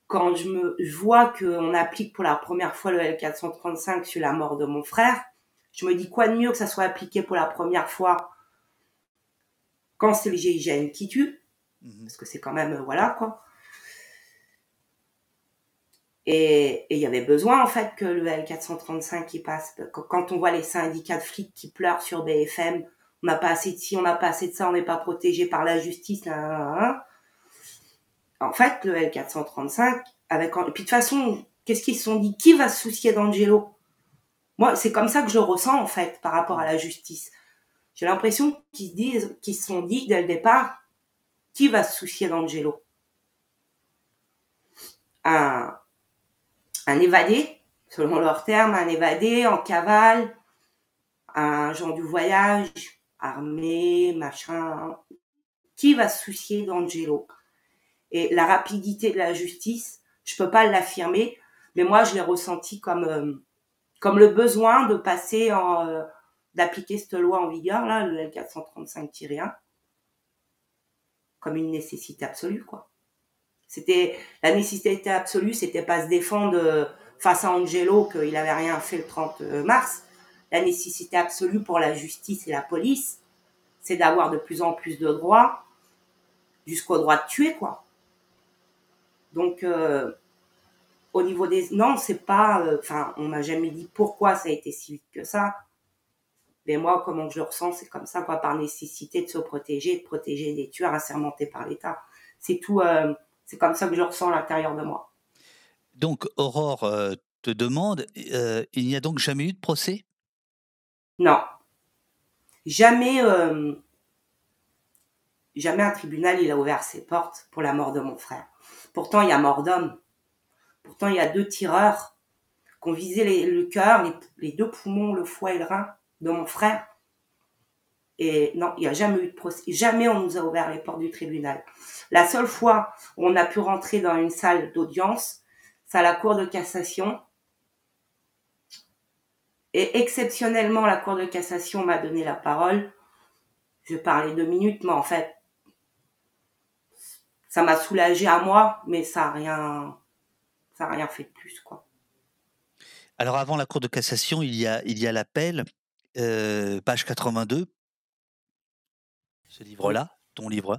Quand je me je vois qu'on applique pour la première fois le L435 sur la mort de mon frère, je me dis quoi de mieux que ça soit appliqué pour la première fois quand c'est le GIGN qui tue, parce que c'est quand même, euh, voilà quoi. Et il y avait besoin en fait que le L435 qui passe. Qu- Quand on voit les syndicats de flics qui pleurent sur BFM, on n'a pas assez de ci, on n'a pas assez de ça, on n'est pas protégé par la justice. En fait, le L435, avec et puis de toute façon, qu'est-ce qu'ils se sont dit? Qui va se soucier d'Angelo? Moi, c'est comme ça que je ressens en fait par rapport à la justice. J'ai l'impression qu'ils se disent, qu'ils se sont dit dès le départ, qui va se soucier d'Angelo? Un un évadé, selon leurs termes, un évadé en cavale, un genre du voyage, armé, machin. Qui va se soucier d'Angelo? Et la rapidité de la justice, je peux pas l'affirmer, mais moi je l'ai ressenti comme euh, comme le besoin de passer en euh, d'appliquer cette loi en vigueur là, le L435-1, comme une nécessité absolue quoi. C'était la nécessité absolue, c'était pas se défendre euh, face à Angelo qu'il avait rien fait le 30 mars. La nécessité absolue pour la justice et la police, c'est d'avoir de plus en plus de droits, jusqu'au droit de tuer quoi. Donc euh, au niveau des non, c'est pas euh, enfin, on m'a jamais dit pourquoi ça a été si vite que ça. Mais moi, comment je le ressens, c'est comme ça, quoi, par nécessité de se protéger, de protéger des tueurs assermentés par l'État. C'est tout, euh, c'est comme ça que je le ressens à l'intérieur de moi. Donc, Aurore te demande, il n'y a donc jamais eu de procès? Non. Jamais, euh, jamais un tribunal, il a ouvert ses portes pour la mort de mon frère. Pourtant, il y a mort d'homme. Pourtant, il y a deux tireurs qui ont visé le cœur, les, les deux poumons, le foie et le rein de mon frère. Et non, il n'y a jamais eu de procès. Jamais on nous a ouvert les portes du tribunal. La seule fois où on a pu rentrer dans une salle d'audience, c'est à la Cour de cassation. Et exceptionnellement, la Cour de cassation m'a donné la parole. Je parlais deux minutes, mais en fait, ça m'a soulagé à moi, mais ça a rien, ça a rien fait de plus, quoi. Alors, avant la Cour de cassation, il y a, il y a l'appel, euh, page 82, ce livre-là, ton livre.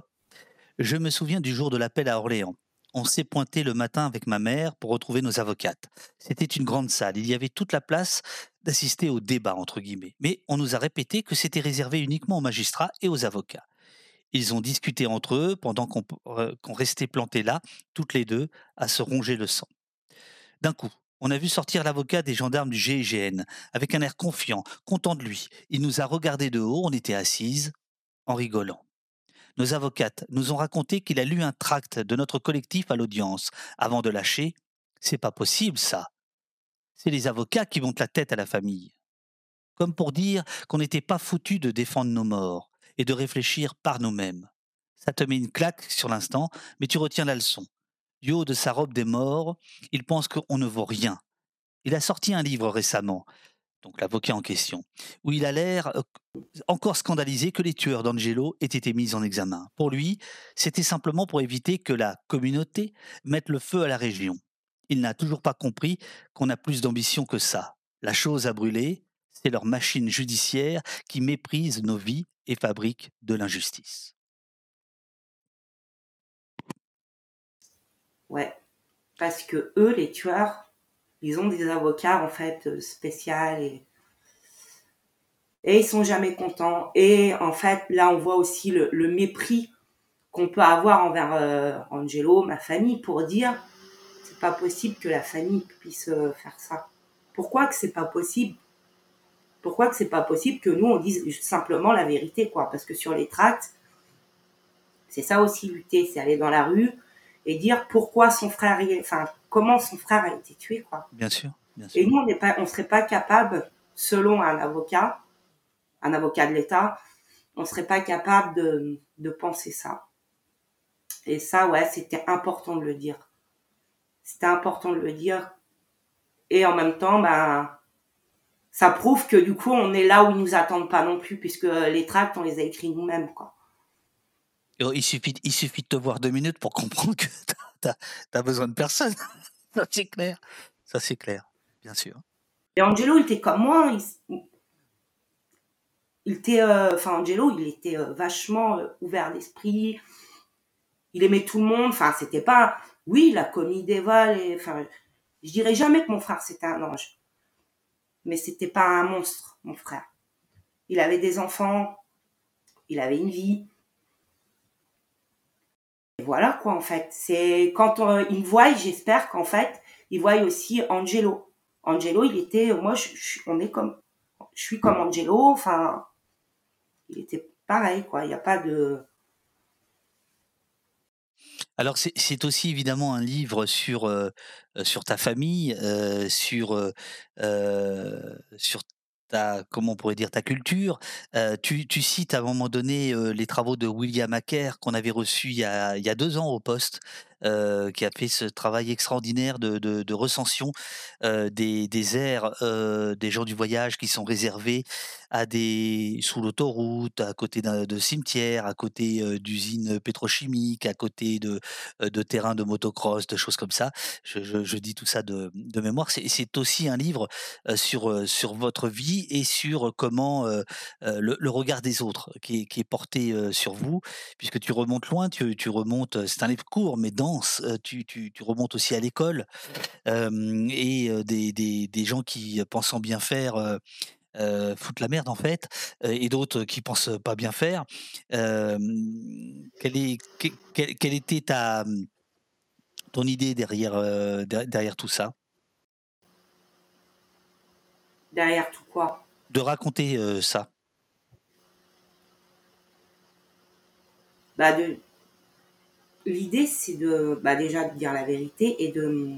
Je me souviens du jour de l'appel à Orléans. On s'est pointé le matin avec ma mère pour retrouver nos avocates. C'était une grande salle. Il y avait toute la place d'assister au débat, entre guillemets. Mais on nous a répété que c'était réservé uniquement aux magistrats et aux avocats. Ils ont discuté entre eux pendant qu'on euh, qu'on restait plantés là, toutes les deux, à se ronger le sang. D'un coup, on a vu sortir l'avocat des gendarmes du GIGN, avec un air confiant, content de lui. Il nous a regardés de haut, on était assises, en rigolant. Nos avocates nous ont raconté qu'il a lu un tract de notre collectif à l'audience, avant de lâcher C'est pas possible, ça. C'est les avocats qui montent la tête à la famille. Comme pour dire qu'on n'était pas foutu de défendre nos morts et de réfléchir par nous-mêmes. Ça te met une claque sur l'instant, mais tu retiens la leçon. Du haut de sa robe des morts, il pense qu'on ne vaut rien. Il a sorti un livre récemment, donc l'avocat en question, où il a l'air euh, encore scandalisé que les tueurs d'Angelo aient été mis en examen. Pour lui, c'était simplement pour éviter que la communauté mette le feu à la région. Il n'a toujours pas compris qu'on a plus d'ambition que ça. La chose a brûlé, c'est leur machine judiciaire qui méprise nos vies et fabrique de l'injustice. Ouais. Parce que eux, les tueurs, ils ont des avocats en fait euh, spéciaux et et ils sont jamais contents. Et en fait, là, on voit aussi le, mépris qu'on peut avoir envers euh, Angelo, ma famille, pour dire c'est pas possible que la famille puisse euh, faire ça. Pourquoi que c'est pas possible? Pourquoi que c'est pas possible que nous on dise simplement la vérité, quoi Parce que sur les tracts, c'est ça aussi lutter, c'est aller dans la rue et dire pourquoi son frère, enfin comment son frère a été tué, quoi. Bien sûr. Bien sûr. Et nous, on n'est pas, on serait pas capable, selon un avocat, un avocat de l'État, on serait pas capable de, de penser ça. Et ça, ouais, c'était important de le dire. C'était important de le dire. Et en même temps, ben, ça prouve que du coup, on est là où ils nous attendent pas non plus, puisque les tracts, on les a écrits nous-mêmes, quoi. Oh, Il suffit, il suffit de te voir deux minutes pour comprendre que t'as as, besoin de personne. Ça, c'est clair. Ça, c'est clair, bien sûr. Et Angelo, il était comme moi. Il, il était, euh, enfin, Angelo, il était euh, vachement euh, ouvert d'esprit. Il aimait tout le monde. Enfin, c'était pas, oui, il a commis des vols. Enfin, je dirais jamais que mon frère c'était un ange. Mais c'était pas un monstre, mon frère. Il avait des enfants. Il avait une vie. Et voilà quoi en fait. C'est quand on, il me voit, j'espère qu'en fait, il voit aussi Angelo. Angelo, il était, moi, on est comme, je suis comme Angelo. Enfin, il était pareil quoi. Il n'y a pas de, Alors, c'est- aussi évidemment un livre sur, euh, euh, sur ta famille, euh, sur, sur ta, comment on pourrait dire, ta culture. Tu, cites à un moment donné les travaux de William Acker qu'on avait reçu il y a, il y a deux ans au poste, euh, qui a fait ce travail extraordinaire de, de, recension euh, des, des aires euh, des gens du voyage qui sont réservés à des sous l'autoroute, à côté de cimetières, à côté d'usines pétrochimiques, à côté de, de terrains de motocross, de choses comme ça. Je, je- dis tout ça de, de mémoire. C'est aussi un livre sur, sur votre vie et sur comment le, regard des autres qui est, qui est porté sur vous, puisque tu remontes loin, tu, tu remontes, c'est un livre court mais dense, tu, tu, tu remontes aussi à l'école et des, des, des gens qui, pensant bien faire, euh, foutent la merde en fait, et d'autres qui pensent pas bien faire. Euh, quelle, est, que- quelle, quelle était ta, ton idée derrière, euh, der- derrière tout ça? Derrière tout quoi? De raconter ça Bah de, l'idée c'est de, bah déjà de dire la vérité et de,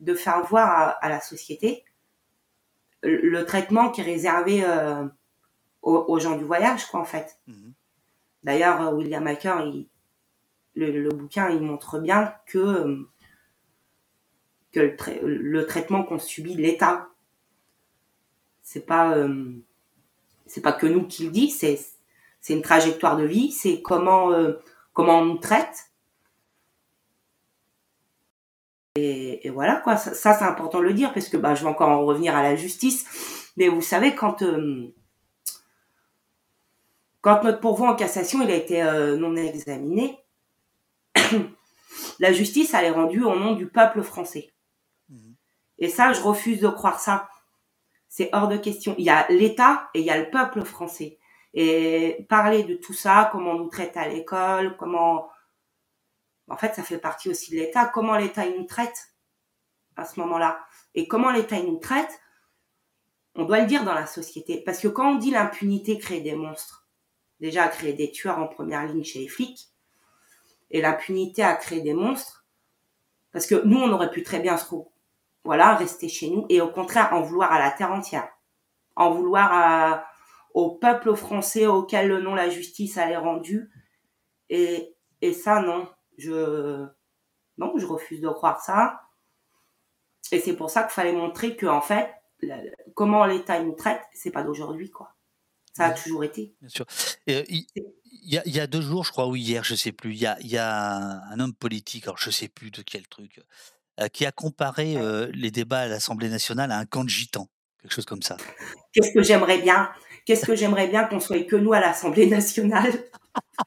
de faire voir à, à la société le, traitement qui est réservé euh, aux, aux gens du voyage quoi en fait. D'ailleurs, euh, William Acker, il, le, le bouquin, il montre bien que, euh, que le, trai- le traitement qu'on subit l'État, c'est pas, euh, c'est pas que nous qui le dit, c'est, c'est une trajectoire de vie, c'est comment, euh, comment on nous traite. Et, et voilà quoi, ça, ça, c'est important de le dire parce que bah, je vais encore en revenir à la justice. Mais vous savez, quand, euh, quand notre pourvoi en cassation il a été euh, non examiné, la justice elle est rendue au nom du peuple français. Et ça, je refuse de croire ça. C'est hors de question. Il y a l'État et il y a le peuple français. Et parler de tout ça, comment on nous traite à l'école, comment... En fait, ça fait partie aussi de l'État. Comment l'État nous traite à ce moment-là? Et comment l'État nous traite, on doit le dire dans la société. Parce que quand on dit l'impunité crée des monstres, déjà créer des tueurs en première ligne chez les flics, et l'impunité a créé des monstres, parce que nous, on aurait pu très bien se voilà, rester chez nous, et au contraire, en vouloir à la terre entière, en vouloir au peuple français auquel le nom la justice allait rendu, et, et ça, non, je, non, je refuse de croire ça, et c'est pour ça qu'il fallait montrer que, en fait, la- comment l'État nous traite, c'est pas d'aujourd'hui, quoi. Ça a toujours été. Bien sûr. Euh, Il il y, a, il y a deux jours, je crois, ou hier, je sais plus, il y a, il y a un, un homme politique, alors je sais plus de quel truc, euh, qui a comparé euh, les débats à l'Assemblée nationale à un camp de gitans, quelque chose comme ça. Qu'est-ce que j'aimerais bien Qu'est-ce que j'aimerais bien qu'on soit que nous à l'Assemblée nationale?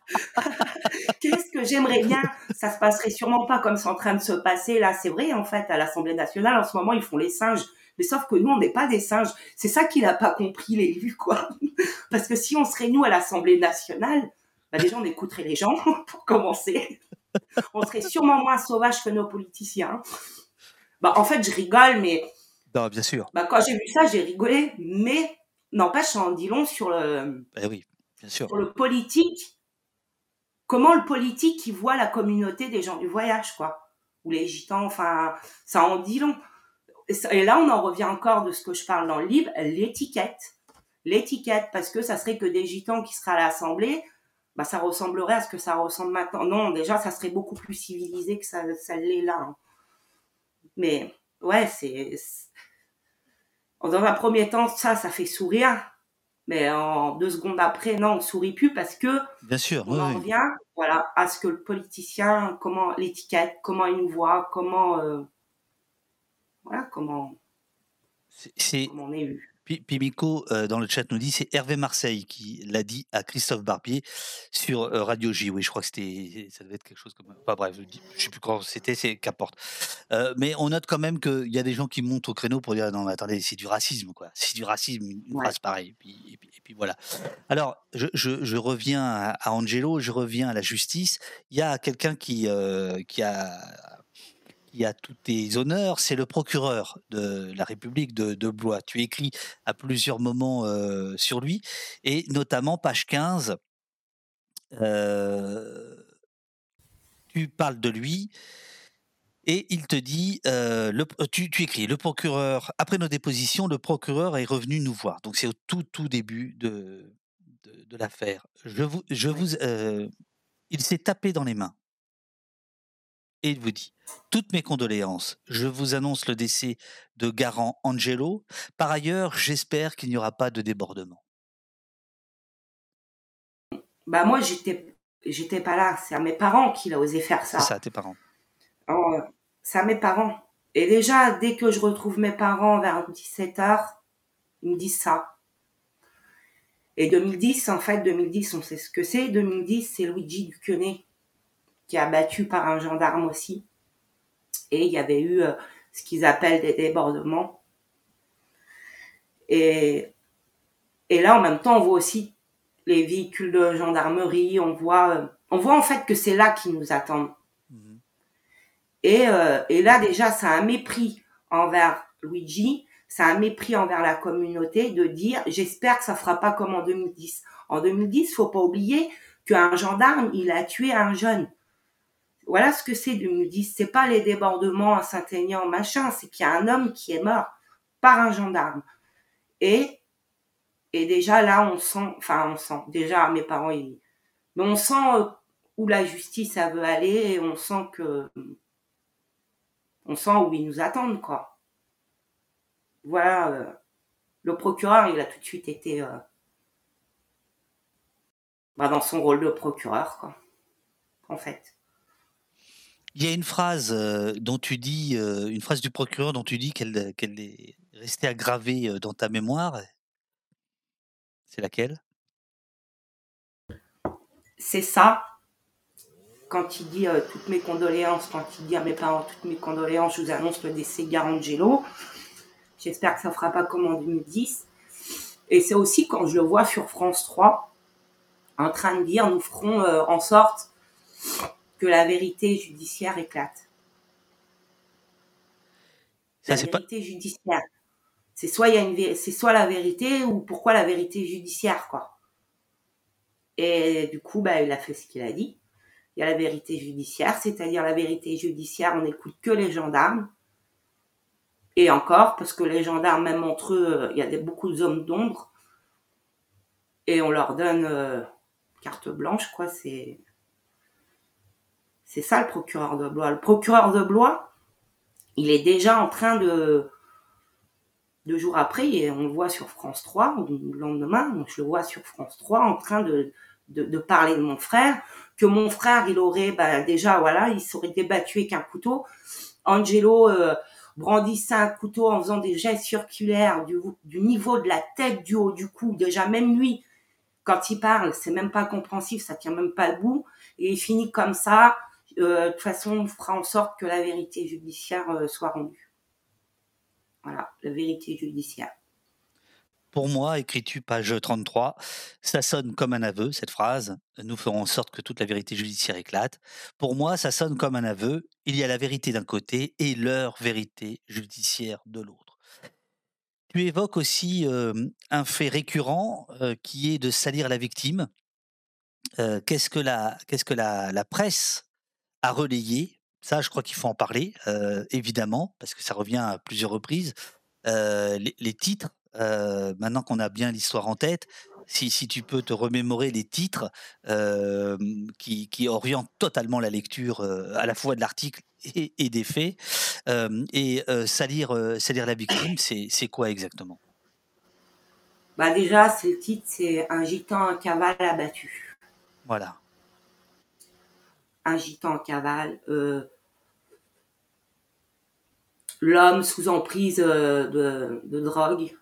Qu'est-ce que j'aimerais bien? Ça se passerait sûrement pas comme c'est en train de se passer là. C'est vrai en fait à l'Assemblée nationale en ce moment ils font les singes. Mais sauf que nous, on n'est pas des singes. C'est ça qu'il a pas compris, l'élu, quoi. Parce que si on serait nous à l'Assemblée nationale, bah déjà, on écouterait les gens, pour commencer. On serait sûrement moins sauvages que nos politiciens. Bah, en fait, je rigole, mais Non, bien sûr. bah, quand j'ai vu ça, j'ai rigolé. Mais n'empêche, en dit long sur le, Eh oui, bien sûr. sur le politique. Comment le politique, il voit la communauté des gens du voyage, quoi. Ou les gitans, enfin, ça en dit long. Et là, on en revient encore de ce que je parle dans le livre, l'étiquette. L'étiquette, parce que ça serait que des gitans qui seraient à l'Assemblée, bah, ça ressemblerait à ce que ça ressemble maintenant. Non, déjà, ça serait beaucoup plus civilisé que ça, ça l'est là. hein. Mais, ouais, c'est- Dans un premier temps, ça, ça fait sourire. Mais en deux secondes après, non, on sourit plus parce que Bien sûr. on oui, en oui. revient, voilà, à ce que le politicien, comment l'étiquette, comment il nous voit, comment, euh, voilà, comment, C'est comment on est vu. Pi- Pimico euh, dans le chat nous dit c'est Hervé Marseille qui l'a dit à Christophe Barbier sur euh, Radio J. Oui, je crois que c'était ça devait être quelque chose comme pas bref, je je sais plus quand c'était, c'est qu'importe. Euh, mais on note quand même qu'il y a des gens qui montent au créneau pour dire non mais attendez c'est du racisme quoi, c'est du racisme une Ouais. phrase pareille. Et puis, et puis, et puis voilà. Alors je, je- je reviens à, à Angelo, je reviens à la justice. Il y a quelqu'un qui euh, qui a qui a tous tes honneurs, c'est le procureur de la République de, de Blois. Tu écris à plusieurs moments euh, sur lui, et notamment page 15, euh, tu parles de lui, et il te dit, euh, le, tu, tu écris, le procureur, après nos dépositions, le procureur est revenu nous voir. Donc c'est au tout, tout début de, de, de l'affaire. Je vous, je vous, il s'est tapé dans les mains et il vous dit Toutes mes condoléances. Je vous annonce le décès de Garant Angelo. Par ailleurs, j'espère qu'il n'y aura pas de débordement. Bah, moi, j'étais, j'étais pas là. C'est à mes parents qu'il a osé faire ça. C'est ça, tes parents. C'est à mes parents. Et déjà, dès que je retrouve mes parents vers 17h, ils me disent ça. Et 2010, en fait, 2010, on sait ce que c'est. 2010, c'est Luigi Duquenet qui a battu par un gendarme aussi. Et il y avait eu euh, ce qu'ils appellent des débordements. Et, et là, en même temps, on voit aussi les véhicules de gendarmerie. On voit, euh, on voit en fait que c'est là qu'ils nous attendent. Et, euh, et là, déjà, c'est un mépris envers Luigi, c'est un mépris envers la communauté de dire j'espère que ça fera pas comme en 2010. En 2010, faut pas oublier qu'un gendarme, il a tué un jeune. Voilà ce que c'est 2010. C'est pas les débordements à Saint-Aignan, machin, c'est qu'il y a un homme qui est mort par un gendarme. Et, et déjà là, on sent, enfin, on sent, déjà mes parents, ils, mais on sent euh, où la justice, elle veut aller et on sent que, on sent où ils nous attendent, quoi. Voilà, euh, le procureur, il a tout de suite été euh, bah, dans son rôle de procureur, quoi. En fait. Il y a une phrase euh, dont tu dis, euh, une phrase du procureur dont tu dis qu'elle qu'elle est restée aggravée euh, dans ta mémoire. C'est laquelle? C'est ça. Quand il dit euh, toutes mes condoléances, quand il dit à mes parents toutes mes condoléances, je vous annonce le décès Garangelo. J'espère que ça fera pas comme en 2010. Et c'est aussi quand je le vois sur France 3 en train de dire nous ferons euh, en sorte que la vérité judiciaire éclate. Ça, la pas- vérité judiciaire. C'est soit il y a une vé- c'est soit la vérité ou pourquoi la vérité judiciaire quoi. Et du coup bah il a fait ce qu'il a dit. Il y a la vérité judiciaire, c'est-à-dire la vérité judiciaire, on n'écoute que les gendarmes. Et encore, parce que les gendarmes, même entre eux, il y a des, beaucoup d'hommes d'ombre. Et on leur donne euh, carte blanche, quoi. C'est c'est ça le procureur de Blois. Le procureur de Blois, il est déjà en train de deux jours après, et on le voit sur France 3, ou le lendemain, donc je le vois sur France 3 en train de, de, parler de mon frère, que mon frère, il aurait, bah, déjà, voilà, il serait débattu avec un couteau. Angelo euh, brandissait un couteau en faisant des gestes circulaires du, du niveau de la tête, du haut du cou. Déjà, même lui, quand il parle, c'est même pas compréhensif, ça tient même pas le bout. Et il finit comme ça. Euh, de toute façon, on fera en sorte que la vérité judiciaire euh, soit rendue. Voilà, la vérité judiciaire. Pour moi, écris-tu page 33, ça sonne comme un aveu, cette phrase. Nous ferons en sorte que toute la vérité judiciaire éclate. Pour moi, ça sonne comme un aveu. Il y a la vérité d'un côté et leur vérité judiciaire de l'autre. Tu évoques aussi euh, un fait récurrent qui est de salir la victime. Qu'est-ce que, la, qu'est-ce que la, la presse a relayé Ça, je crois qu'il faut en parler, euh, évidemment, parce que ça revient à plusieurs reprises. Euh, les, les titres, maintenant qu'on a bien l'histoire en tête, si, si tu peux te remémorer les titres qui, qui orientent totalement la lecture à la fois de l'article et, et des faits, et salir, salir la victime, c'est quoi exactement? Bah déjà, c'est le titre, c'est un gitan en cavale abattu. Voilà. Un gitan en cavale. euh, L'homme sous emprise euh, de, drogue.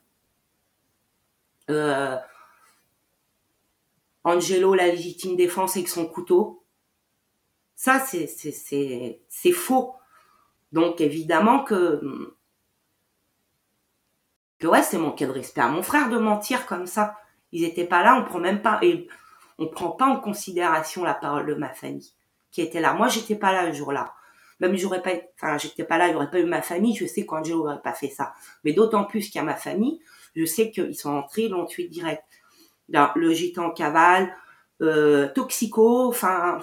Euh, Angelo, la légitime défense avec son couteau. Ça, c'est faux. Donc, évidemment que, que ouais, c'est manquer de respect à mon frère de mentir comme ça. Ils étaient pas là, on prend même pas, et on prend pas en considération la parole de ma famille qui était là. Moi, j'étais pas là le jour-là. Même j'aurais pas, enfin, j'étais pas là, il aurait pas eu ma famille. Je sais qu'Angelo aurait pas fait ça. Mais d'autant plus qu'il y a ma famille, je sais qu'ils sont entrés, ils l'ont tué direct. Dans le gitan cavale, euh, toxico, enfin,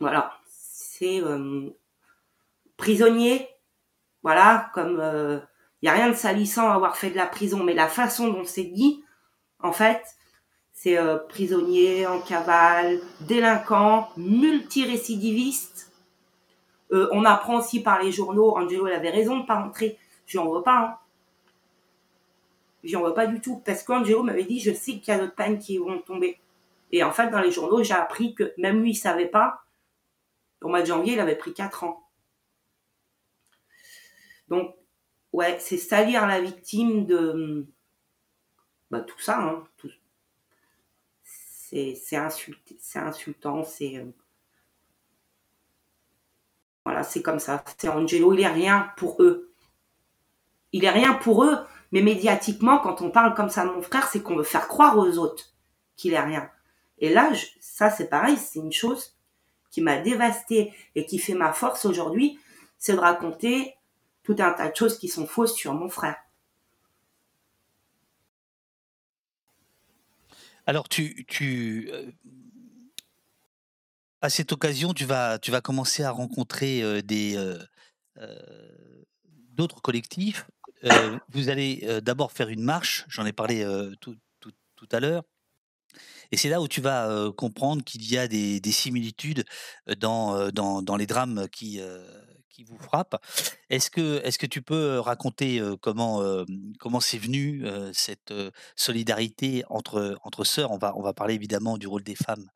voilà. C'est euh, prisonnier, voilà, comme il y a rien de salissant à avoir fait de la prison, mais la façon dont c'est dit, en fait, c'est euh, prisonnier en cavale, délinquant, multirécidiviste. Euh, on apprend aussi par les journaux, Angelo avait raison de pas rentrer, je n'en veux pas. Hein. J'en veux pas du tout, parce qu'Angelo m'avait dit, je sais qu'il y a d'autres pannes qui vont tomber. Et en fait, dans les journaux, j'ai appris que même lui, il savait pas. Au mois de janvier, il avait pris 4 ans. Donc, ouais, c'est salir la victime de bah, tout ça. Hein, tout. C'est, insultant, c'est. euh, Voilà, c'est comme ça. C'est Angelo, il est rien pour eux. Il est rien pour eux, mais médiatiquement, quand on parle comme ça de mon frère, c'est qu'on veut faire croire aux autres qu'il est rien. Et là, ça, c'est pareil, c'est une chose qui m'a dévastée et qui fait ma force aujourd'hui, c'est de raconter tout un tas de choses qui sont fausses sur mon frère. Alors, tu, euh, à cette occasion, tu vas, tu vas commencer à rencontrer euh, des, euh, d'autres collectifs. Vous allez d'abord faire une marche, j'en ai parlé tout, à l'heure. Et c'est là où tu vas comprendre qu'il y a des, des similitudes dans, dans, les drames qui, qui vous frappent. Est-ce que, est-ce que tu peux raconter comment, comment c'est venu cette solidarité entre, entre sœurs? On va, on va parler évidemment du rôle des femmes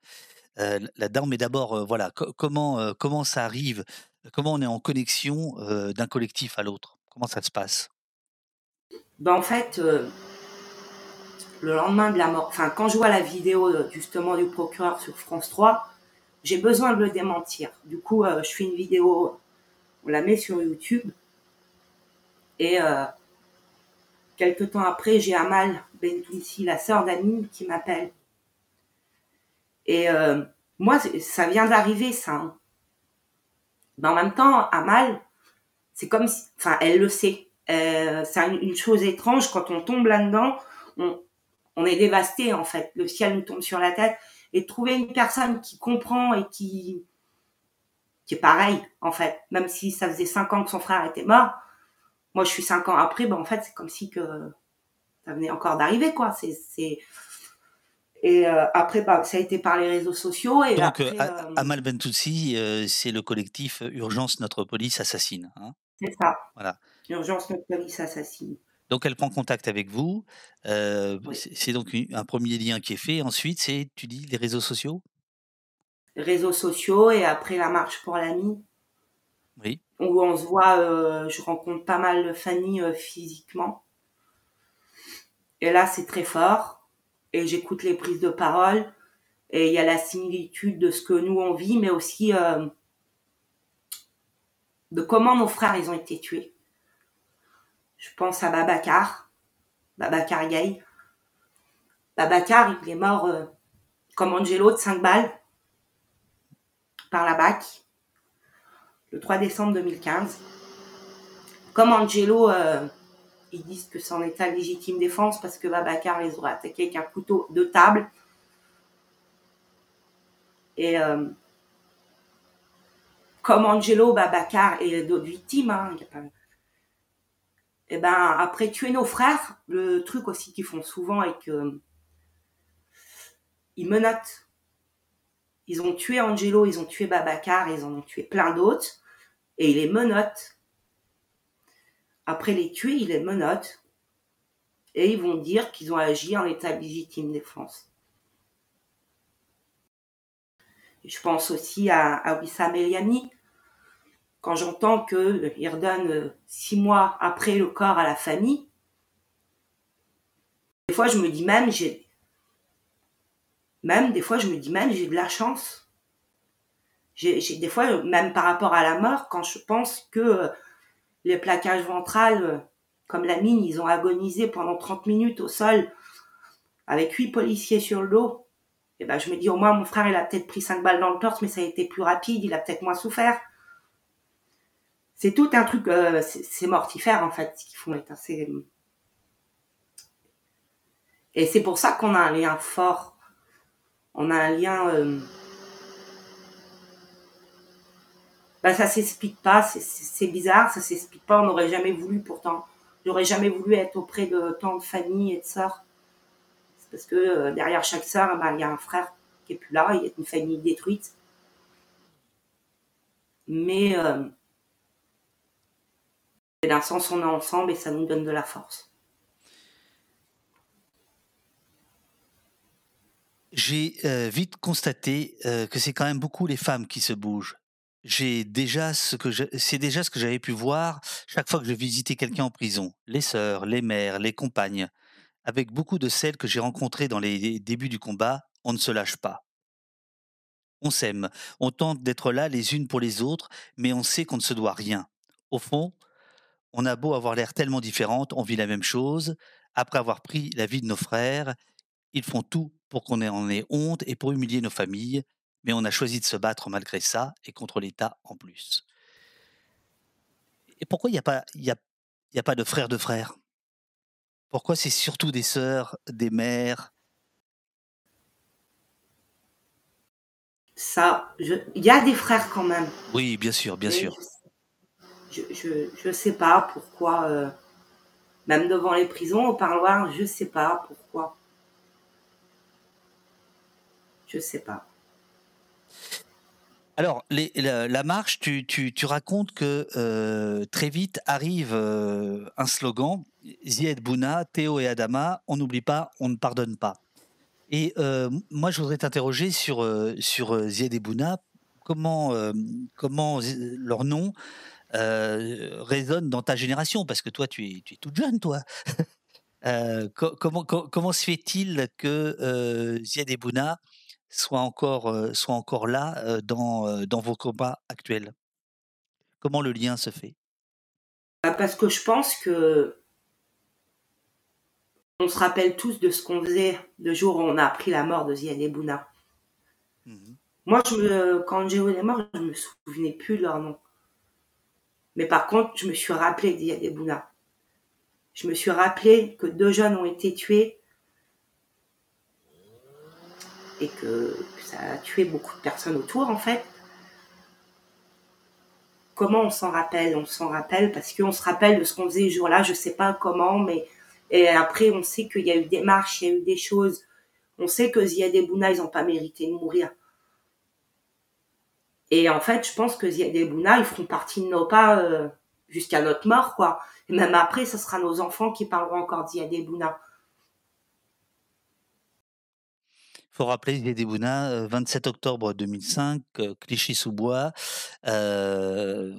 là-dedans, mais d'abord, voilà, co- comment, comment ça arrive? Comment on est en connexion d'un collectif à l'autre? Comment ça se passe? Ben, en fait, le lendemain de la mort, enfin, quand je vois la vidéo justement du procureur sur France 3, j'ai besoin de le démentir. Du coup, je fais une vidéo, on la met sur YouTube. Et euh, quelques temps après, j'ai Amal Bentounsi, la sœur d'Amine, qui m'appelle. Et euh, moi, ça vient d'arriver, ça. hein. Mais en même temps, Amal, c'est comme si, enfin, elle le sait. Euh, c'est une, chose étrange quand on tombe là-dedans, on, est dévasté en fait. Le ciel nous tombe sur la tête et trouver une personne qui comprend et qui qui est pareil en fait, même si ça faisait cinq ans que son frère était mort. Moi, je suis cinq ans après, ben en fait, c'est comme si que ça venait encore d'arriver quoi. C'est et euh, après, bah, ça a été par les réseaux sociaux et Donc, après, euh, euh, Amal Bentoutsi, euh, c'est le collectif Urgence Notre Police Assassine. hein c'est ça. voilà. Urgence notre police assassine. Donc, elle prend contact avec vous. euh, c'est c'est donc un premier lien qui est fait. Ensuite, c'est, tu dis, les réseaux sociaux? Réseaux sociaux et après la marche pour l'ami Oui. où on se voit, euh, je rencontre pas mal de familles euh, physiquement. Et là, c'est très fort. Et j'écoute les prises de parole. Et il y a la similitude de ce que nous on vit, mais aussi euh, de comment nos frères ils ont été tués. Je pense à Babacar, Babacar Gay. Babacar, il est mort euh, comme Angelo de 5 balles par la BAC le 3 décembre 2015. Comme Angelo, euh, ils disent que c'est en état légitime défense parce que Babacar les aurait attaqués avec un couteau de table. Et euh, comme Angelo, Babacar et d'autres victimes, hein, y a pas- et ben après tuer nos frères, le truc aussi qu'ils font souvent est que ils menottent. Ils ont tué Angelo, ils ont tué Babacar, ils en ont tué plein d'autres, et ils les menottent. Après les tuer, ils les menottent, et ils vont dire qu'ils ont agi en état légitime défense. Je pense aussi à, à Wissam Eliani, quand j'entends qu'il redonne euh, six mois après le corps à la famille, des fois je me dis même, j'ai, même des fois je me dis même, j'ai de la chance. J'ai, des fois, même par rapport à la mort, quand je pense que euh, les plaquages ventrales, euh, comme la mine, ils ont agonisé pendant 30 minutes au sol avec huit policiers sur le dos, et ben je me dis au moins mon frère il a peut-être pris cinq balles dans le torse, mais ça a été plus rapide, il a peut-être moins souffert c'est tout un truc, euh, c'est mortifère en fait, ce qu'ils font. assez- Et c'est pour ça qu'on a un lien fort. On a un lien. Euh... Bah, ça s'explique pas, c'est- bizarre, ça s'explique pas. On n'aurait jamais voulu pourtant. J'aurais jamais voulu être auprès de tant de familles et de sœurs. C'est parce que euh, derrière chaque sœur, bah, il y a un frère qui est plus là, il y a une famille détruite. Mais. Euh... Et d'un sens, on est ensemble et ça nous donne de la force. J'ai vite constaté que c'est quand même beaucoup les femmes qui se bougent. J'ai déjà ce que c'est déjà ce que j'avais pu voir chaque fois que je visitais quelqu'un en prison. Les sœurs, les mères, les compagnes. Avec beaucoup de celles que j'ai rencontrées dans les débuts du combat, on ne se lâche pas. On s'aime, on tente d'être là les unes pour les autres, mais on sait qu'on ne se doit rien. Au fond, on a beau avoir l'air tellement différente, on vit la même chose. Après avoir pris la vie de nos frères, ils font tout pour qu'on en ait honte et pour humilier nos familles, mais on a choisi de se battre malgré ça et contre l'État en plus. Et pourquoi il n'y a, pas- il y a, il y a pas de frères de frères? Pourquoi c'est surtout des sœurs, des mères? Ça, je- il y a des frères quand même. Oui, bien sûr, bien sûr. Je, je, je sais pas pourquoi, euh, même devant les prisons, au parloir, je sais pas pourquoi. Je sais pas. Alors, les- la, marche, tu, racontes que euh, très vite arrive euh, un slogan Zied Bouna, Théo et Adama, on n'oublie pas, on ne pardonne pas. Et euh, moi, je voudrais t'interroger sur, Zied et Bouna. Comment, comment leur nom résonne dans ta génération? Parce que toi, tu es, tu es toute jeune, toi. Co- comment, co- comment se fait-il que Zied et Bouna soient encore, soient encore là dans, dans vos combats actuels? Comment le lien se fait? Bah, Parce que je pense que on se rappelle tous de ce qu'on faisait le jour où on a appris la mort de Ziad Bouna. Moi, je me, quand Angelo est mort, je me souvenais plus de leur nom. Mais par contre, je me suis rappelé de Ziad Bouna. Je me suis rappelé que deux jeunes ont été tués et que, ça a tué beaucoup de personnes autour, en fait. Comment on s'en rappelle? On s'en rappelle parce qu'on se rappelle de ce qu'on faisait ce jour-là, je sais pas comment, mais après on sait qu'il y a eu des marches, il y a eu des choses. On sait que Ziad et ils n'ont pas mérité de mourir. Et en fait, je pense que Ziad et ils feront partie de nos pas euh, jusqu'à notre mort, quoi. Et même après, ce sera nos enfants qui parleront encore de Ziad et. Il faut rappeler Zied Bouna, euh, 27 octobre 2005, euh, Clichy-sous-Bois, euh,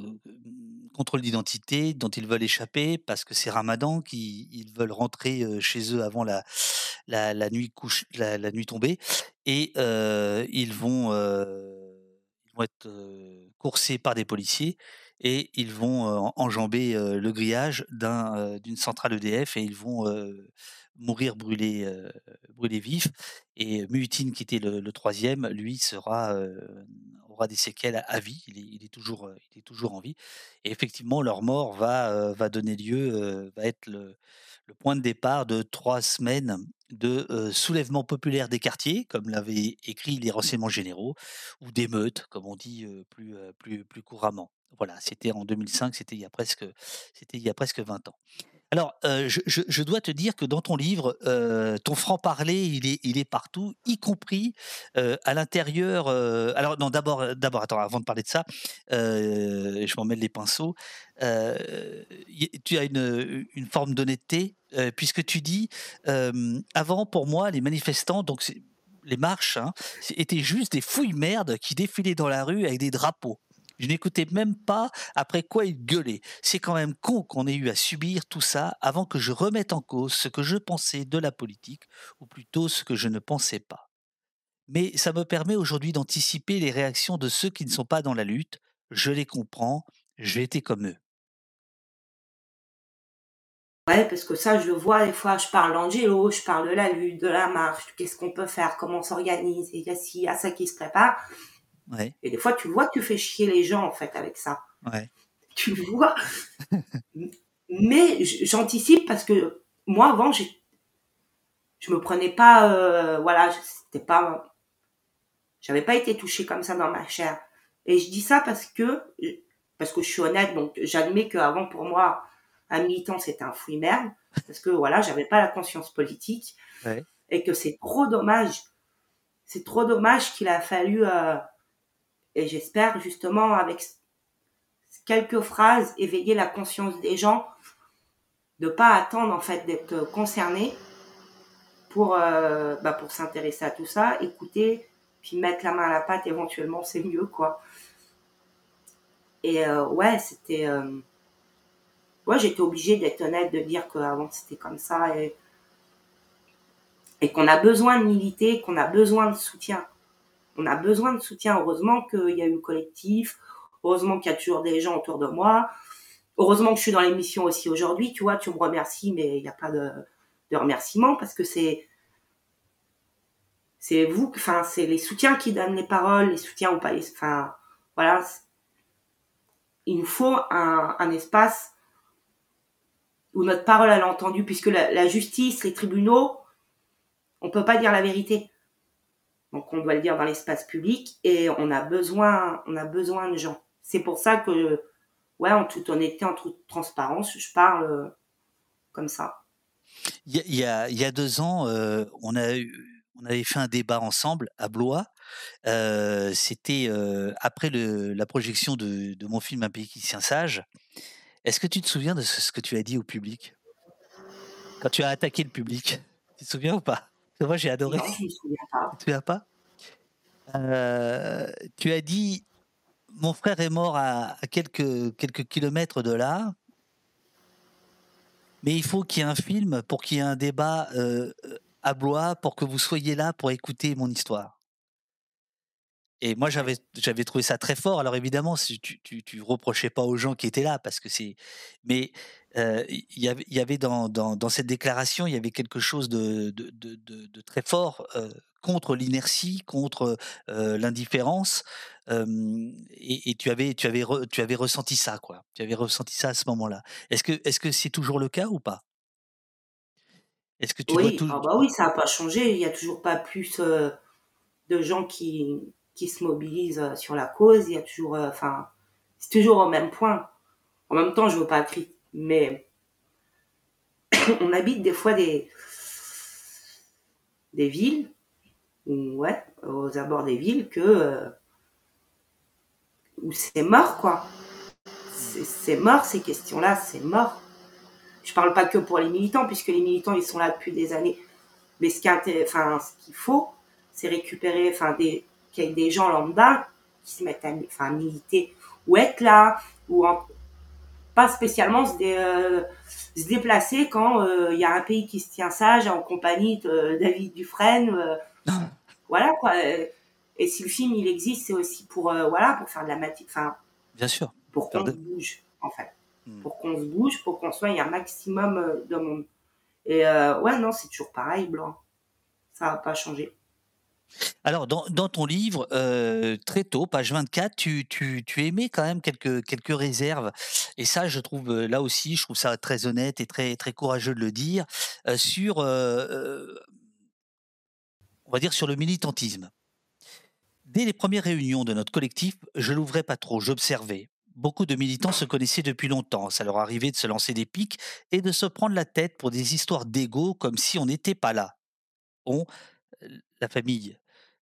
contrôle d'identité dont ils veulent échapper parce que c'est Ramadan, qu'ils ils veulent rentrer euh, chez eux avant la, nuit, couche, la, nuit tombée. Et euh, ils, vont, euh, être euh, coursés par des policiers et ils vont euh, en- enjamber euh, le grillage d'un, euh, d'une centrale EDF et ils vont euh, mourir brûlés, euh, brûlés vifs. Et Muhittin, qui était le, le troisième, lui sera, euh, aura des séquelles à, à vie. Il est, il est toujours, euh, il est toujours en vie. Et effectivement, leur mort va, euh, va donner lieu, va être le, le point de départ de trois semaines de soulèvement populaire des quartiers, comme l'avaient écrit les renseignements généraux, ou d'émeutes, comme on dit plus, plus, plus couramment. Voilà, c'était en 2005, c'était il y a presque, c'était il y a presque 20 ans. Alors, euh, je, dois te dire que dans ton livre, euh, ton franc-parler, il est, il est partout, y compris euh, à l'intérieur. alors, non, d'abord, d'abord, attends, avant de parler de ça, je m'en mêle les pinceaux. tu as une, forme d'honnêteté, puisque tu dis avant, pour moi, les manifestants, donc les marches, hein, étaient juste des fouilles merdes qui défilaient dans la rue avec des drapeaux. Je n'écoutais même pas après quoi ils gueulaient. C'est quand même con qu'on ait eu à subir tout ça avant que je remette en cause ce que je pensais de la politique, ou plutôt ce que je ne pensais pas. Mais ça me permet aujourd'hui d'anticiper les réactions de ceux qui ne sont pas dans la lutte. Je les comprends, j'ai été comme eux. Ouais, parce que ça, je le vois, des fois, je parle d'Angelo, je parle de la lutte, de la marche, qu'est-ce qu'on peut faire, comment on s'organise, et il il y a ça qui se prépare. Ouais, Et des fois, tu vois que tu fais chier les gens, en fait, avec ça. ouais, Tu le vois. Mais j'anticipe parce que moi, avant, j'ai, je me prenais pas, euh, voilà, c'était pas, j'avais pas été touchée comme ça dans ma chair. Et je dis ça parce que, parce que je suis honnête, donc j'admets qu'avant, pour moi, un militant, c'était un fouille merde, parce que voilà, j'avais pas la conscience politique, ouais. et que c'est trop dommage, c'est trop dommage qu'il a fallu, euh, et j'espère justement avec quelques phrases éveiller la conscience des gens, de pas attendre en fait d'être concernés pour euh, bah, pour s'intéresser à tout ça, écouter, puis mettre la main à la pâte éventuellement, c'est mieux quoi. Et euh, ouais, c'était euh, ouais, j'étais obligée d'être honnête, de dire qu'avant c'était comme ça et et qu'on a besoin de militer, qu'on a besoin de soutien. On a besoin de soutien. Heureusement qu'il y a eu le collectif. Heureusement qu'il y a toujours des gens autour de moi. Heureusement que je suis dans l'émission aussi aujourd'hui. Tu vois, tu me remercies, mais il n'y a pas de, de remerciement parce que c'est vous, enfin c'est les soutiens qui donnent les paroles, les soutiens ou pas. Enfin voilà, il nous faut un, espace où notre parole elle est entendue, puisque la, la justice, les tribunaux, on peut pas dire la vérité. Donc on doit le dire dans l'espace public et on a besoin, on a besoin de gens. C'est pour ça que, ouais, en toute honnêteté, en toute transparence, je parle euh, comme ça. Il y a, deux ans, euh, on, a avait fait un débat ensemble à Blois. Euh, C'était après la projection de, mon film Un pays qui tient sage. Est-ce que tu te souviens de ce, que tu as dit au public? Quand tu as attaqué le public Tu te souviens ou pas? Moi, j'ai adoré. Non, je me souviens pas. Tu souviens pas? Euh, Tu as dit Mon frère est mort à, à quelques, quelques kilomètres de là. Mais il faut qu'il y ait un film pour qu'il y ait un débat euh, à Blois pour que vous soyez là pour écouter mon histoire. Et moi, j'avais, j'avais trouvé ça très fort. Alors évidemment, tu, tu, tu reprochais pas aux gens qui étaient là, parce que c'est. Mais euh, il y avait, il y avait dans, dans, dans cette déclaration, il y avait quelque chose de, de, de, de- de très fort euh, contre l'inertie, contre euh, l'indifférence. et, et tu avais, tu avais, re- tu avais ressenti ça, quoi. Tu avais ressenti ça à ce moment-là. Est-ce que, est-ce que c'est toujours le cas ou pas? Est-ce que tu dois Oui, tout- ah bah oui, ça n'a pas changé. Il n'y a toujours pas plus de gens qui, qui se mobilisent sur la cause. Il y a toujours, enfin, c'est toujours au même point. En même temps, je veux pas crier, mais on habite des fois des des villes, ou ouais, aux abords des villes que euh, où c'est mort quoi. C'est mort ces questions-là, c'est mort. Je parle pas que pour les militants, puisque les militants ils sont là depuis des années. Mais ce qui est intér- enfin, ce qu'il faut, c'est récupérer, enfin, des, qu'il y ait des gens lambda qui se mettent à militer ou être là, ou en- pas spécialement se, dé- euh, se déplacer quand euh, il y a un pays qui se tient sage en compagnie de David Dufresne. euh, voilà quoi. Et si le film il existe, c'est aussi pour euh, voilà pour faire de la matière. Enfin, Bien sûr, pour qu'on se bouge, en fait. Pour qu'on se bouge, pour qu'on soit un maximum euh, de monde. Et euh, ouais, non, c'est toujours pareil, blanc. Ça n'a pas changé. Alors, dans, ton livre, euh, très tôt, page 24, tu, tu, tu émets quand même quelques, réserves. Et ça, je trouve, euh, là aussi, je trouve ça très honnête et très, très courageux de le dire, euh, sur, on va dire, sur le militantisme. Dès les premières réunions de notre collectif, je l'ouvrais pas trop, j'observais. Beaucoup de militants se connaissaient depuis longtemps. Ça leur arrivait de se lancer des pics et de se prendre la tête pour des histoires d'ego comme si on n'était pas là. On, la famille,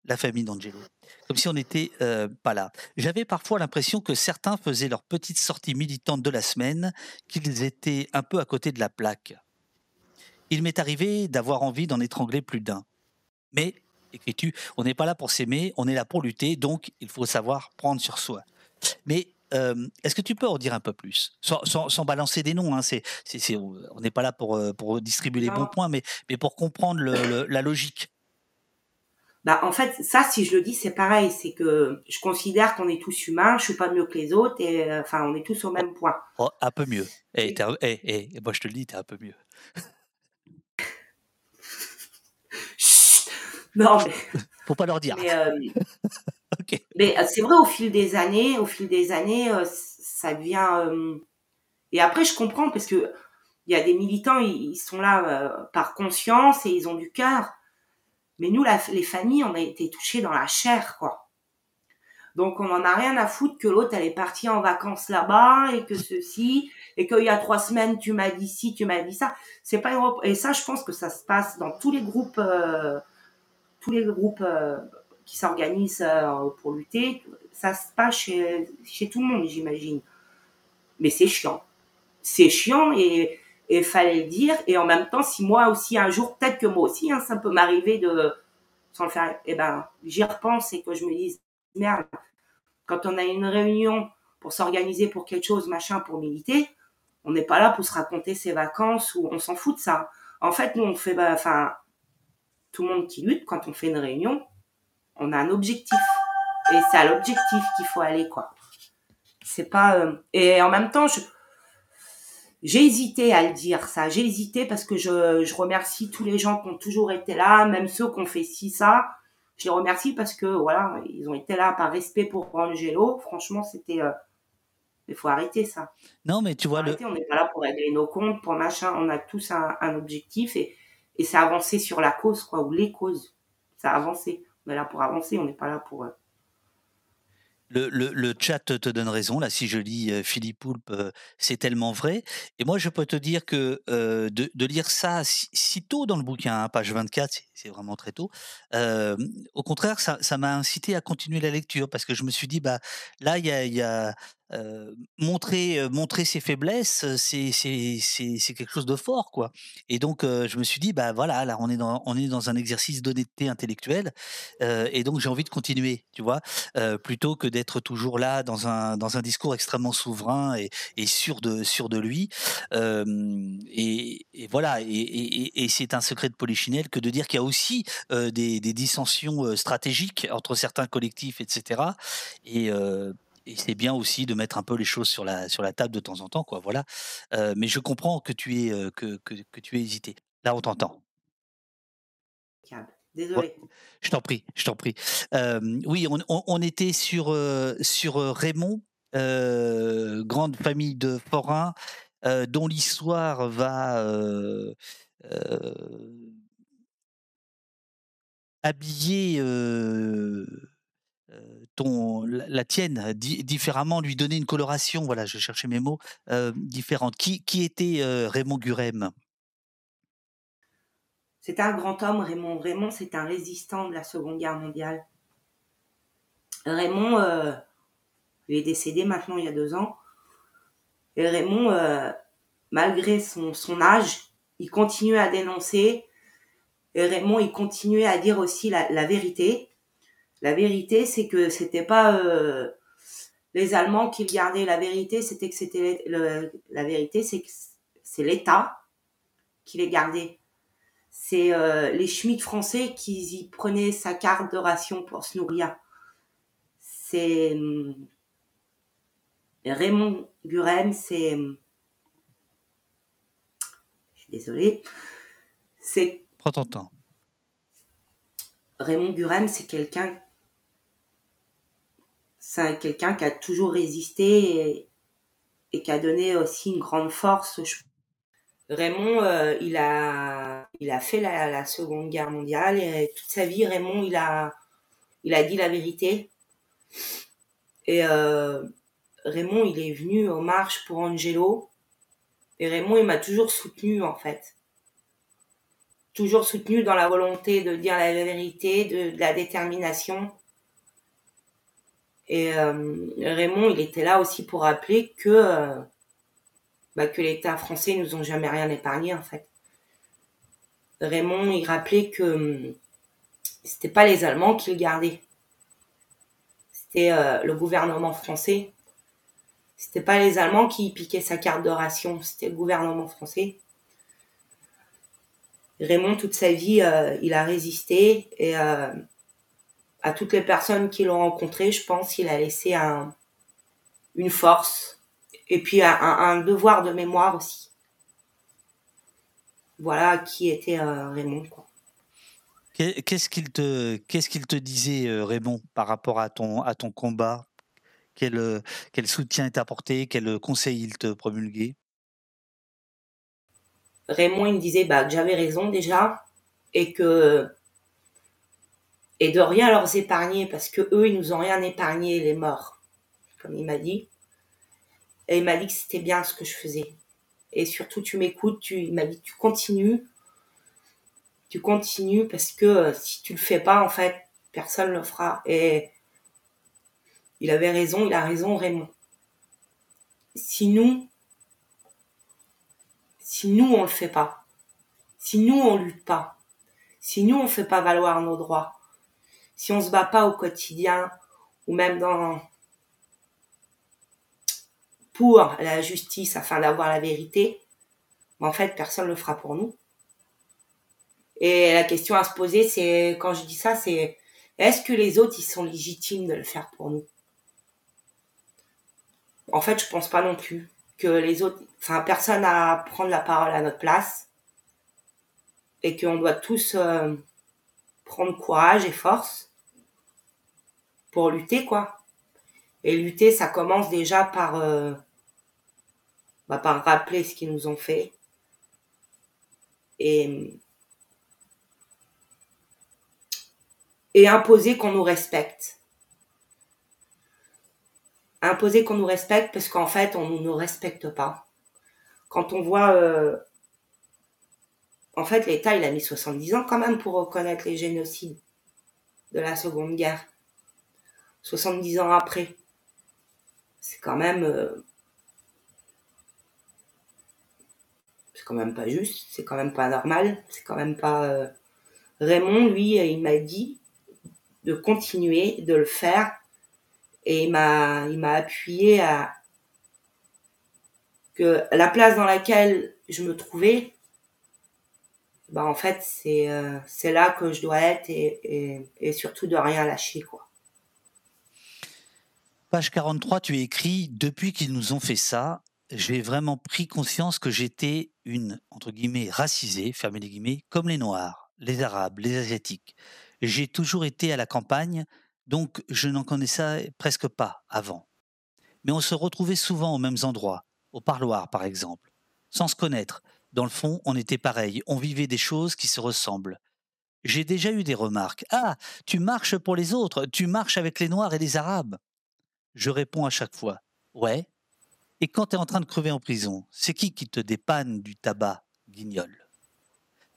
la famille d'Angelo, comme si on n'était euh, pas là. J'avais parfois l'impression que certains faisaient leur petite sortie militante de la semaine, qu'ils étaient un peu à côté de la plaque. Il m'est arrivé d'avoir envie d'en étrangler plus d'un. Mais, écris-tu, on n'est pas là pour s'aimer, on est là pour lutter, donc il faut savoir prendre sur soi. Mais euh, est-ce que tu peux en dire un peu plus? Sans, sans- sans balancer des noms, hein, on n'est pas là pour, euh, pour distribuer les bons points, mais, mais pour comprendre le- le- la logique. Bah, en fait, ça, si je le dis, c'est pareil. C'est que je considère qu'on est tous humains, je suis pas mieux que les autres, et euh, enfin, on est tous au même point. Oh, un peu mieux. Eh, un- eh, eh, moi je te le dis, t'es un peu mieux. Non, mais, Faut pas leur dire. mais, euh, mais, euh, c'est vrai, au fil des années, au fil des années, euh, ça devient. euh, Et après, je comprends parce que il y a des militants, ils, sont là par conscience et ils ont du cœur. Mais nous, les familles, on a été touchés dans la chair, quoi. Donc, on en a rien à foutre que l'autre, elle est partie en vacances là-bas et que ceci, et qu'il y a trois semaines, tu m'as dit ci, tu m'as dit ça. C'est pas. Et ça, je pense que ça se passe dans tous les groupes, euh, tous les groupes euh, qui s'organisent euh, pour lutter. Ça se passe chez, chez tout le monde, j'imagine. Mais c'est chiant. C'est chiant et et fallait le dire. Et en même temps, si moi aussi un jour, peut-être que moi aussi, hein, ça peut m'arriver de sans le faire. Eh ben, j'y repense et que je me dise merde. Quand on a une réunion pour s'organiser pour quelque chose, machin, pour militer, on n'est pas là pour se raconter ses vacances ou on s'en fout de ça. En fait, nous, on fait, bah, enfin, tout le monde qui lutte, quand on fait une réunion, on a un objectif. Et c'est à l'objectif qu'il faut aller, quoi. C'est pas. euh, Et en même temps, je, j'ai hésité à le dire, ça. J'ai hésité parce que je, je remercie tous les gens qui ont toujours été là, même ceux qui ont fait ci, ça. Je les remercie parce que, voilà, ils ont été là par respect pour Angelo. Franchement, c'était. euh, Il faut arrêter ça. Non, mais tu vois, le, on n'est pas là pour régler nos comptes, pour machin. On a tous un, un objectif et, et c'est avancer sur la cause, quoi, ou les causes. C'est avancer. On est là pour avancer, on n'est pas là pour. euh, le, le, le chat te donne raison. Là, si je lis Philippe Poulpe, c'est tellement vrai. Et moi, je peux te dire que euh, de, de lire ça si, si tôt dans le bouquin, hein, page 24, c'est- vraiment très tôt, au contraire, ça m'a incité à continuer la lecture parce que je me suis dit, bah, là, il y a, y a, montrer, montrer ses faiblesses, c'est quelque chose de fort, quoi. Et donc, je me suis dit, bah voilà, là, on est dans, on est dans un exercice d'honnêteté intellectuelle, et donc j'ai envie de continuer, tu vois, plutôt que d'être toujours là dans un, dans un discours extrêmement souverain et, sûr, de, sûr de lui. Et, voilà, et c'est un secret de Polichinelle que de dire qu'il y a aussi des, des dissensions stratégiques entre certains collectifs, etc. Et, et c'est bien aussi de mettre un peu les choses sur la, sur la table de temps en temps, quoi. Voilà. Euh, mais je comprends que tu aies, euh, que, que, que tu aies hésité. Là, on t'entend. Désolé. Je t'en prie, je t'en prie. Euh, oui, on, on- on était sur, sur Raymond, grande famille de forains, dont l'histoire va habiller ton, la, tienne di- différemment, lui donner une coloration, voilà, je cherchais mes mots, différente. Qui, qui était Raymond Gurem? C'était un grand homme, Raymond. Raymond, c'est un résistant de la Seconde Guerre mondiale. Raymond, il est décédé maintenant il y a deux ans. Et Raymond, malgré son, son âge, il continuait à dénoncer. Et Raymond, il continuait à dire aussi la, vérité. La vérité, c'est que c'était pas euh, les Allemands qui gardaient. La vérité, c'était que c'était la vérité, c'est que c'est l'État qui les gardait c'est euh, les Schmitt français qui y prenaient sa carte de ration pour se nourrir. C'est hum, Raymond Guren, c'est. Je suis désolée. C'est. Prends ton temps. Raymond Guren, c'est quelqu'un. C'est quelqu'un qui a toujours résisté et, qui a donné aussi une grande force. Raymond, euh, il, a, il a fait la, la Seconde Guerre mondiale et toute sa vie, Raymond, il a, il a dit la vérité. Et euh, Raymond, il est venu aux marches pour Angelo. Et Raymond, il m'a toujours soutenu, en fait. Toujours soutenu dans la volonté de dire la vérité, de, la détermination. Et euh, Raymond, il était là aussi pour rappeler que, euh, bah, que l'État français nous ont jamais rien épargné, en fait. Raymond, il rappelait que hum, c'était pas les Allemands qui le gardaient. C'était euh, le gouvernement français. C'était pas les Allemands qui piquaient sa carte de ration, c'était le gouvernement français. Raymond, toute sa vie, euh, il a résisté et euh, à toutes les personnes qui l'ont rencontré, je pense, il a laissé un, une force et puis un, devoir de mémoire aussi. Voilà qui était euh, Raymond. Qu'est-ce qu'il te, qu'il disait, Raymond, par rapport à ton, combat? Quel, quel soutien t'a apporté? Quel conseil il te promulguait? Raymond, il me disait bah, que j'avais raison déjà et que et de rien leur épargner parce que eux, ils nous ont rien épargné, les morts, comme il m'a dit. Et il m'a dit que c'était bien ce que je faisais. Et surtout, tu m'écoutes, tu, il m'a dit tu continues, tu continues parce que euh, si tu le fais pas, en fait, personne le fera. Et il avait raison, il a raison, Raymond. Si nous, si nous on le fait pas, si nous on lutte pas, si nous on fait pas valoir nos droits, si on se bat pas au quotidien ou même dans pour la justice afin d'avoir la vérité, en fait personne le fera pour nous. Et la question à se poser, c'est quand je dis ça, c'est est-ce que les autres ils sont légitimes de le faire pour nous? En fait, je pense pas non plus que les autres, enfin personne à prendre la parole à notre place et qu'on doit tous euh, prendre courage et force pour lutter quoi. Et lutter, ça commence déjà par euh, bah, par rappeler ce qu'ils nous ont fait et et imposer qu'on nous respecte. Imposer qu'on nous respecte parce qu'en fait, on ne nous respecte pas. Quand on voit... euh, En fait, l'État, il a mis 70 ans quand même pour reconnaître les génocides de la Seconde Guerre. 70 ans après. C'est quand même... euh, C'est quand même pas juste, c'est quand même pas normal, c'est quand même pas... euh, Raymond, lui, il m'a dit de continuer, de le faire. Et il m'a, il m'a appuyé à que la place dans laquelle je me trouvais, bah en fait c'est euh, c'est là que je dois être et, et, surtout de rien lâcher quoi. Page 43, tu écris Depuis qu'ils nous ont fait ça, j'ai vraiment pris conscience que j'étais une, entre guillemets, racisée, fermez les guillemets, comme les Noirs, les Arabes, les Asiatiques. J'ai toujours été à la campagne, donc je n'en connaissais presque pas avant. Mais on se retrouvait souvent aux mêmes endroits, au parloir par exemple, sans se connaître. Dans le fond, on était pareil, on vivait des choses qui se ressemblent. J'ai déjà eu des remarques. Ah, tu marches pour les autres, tu marches avec les Noirs et les Arabes. Je réponds à chaque fois Ouais. Et quand tu es en train de crever en prison, c'est qui qui te dépanne du tabac, guignol?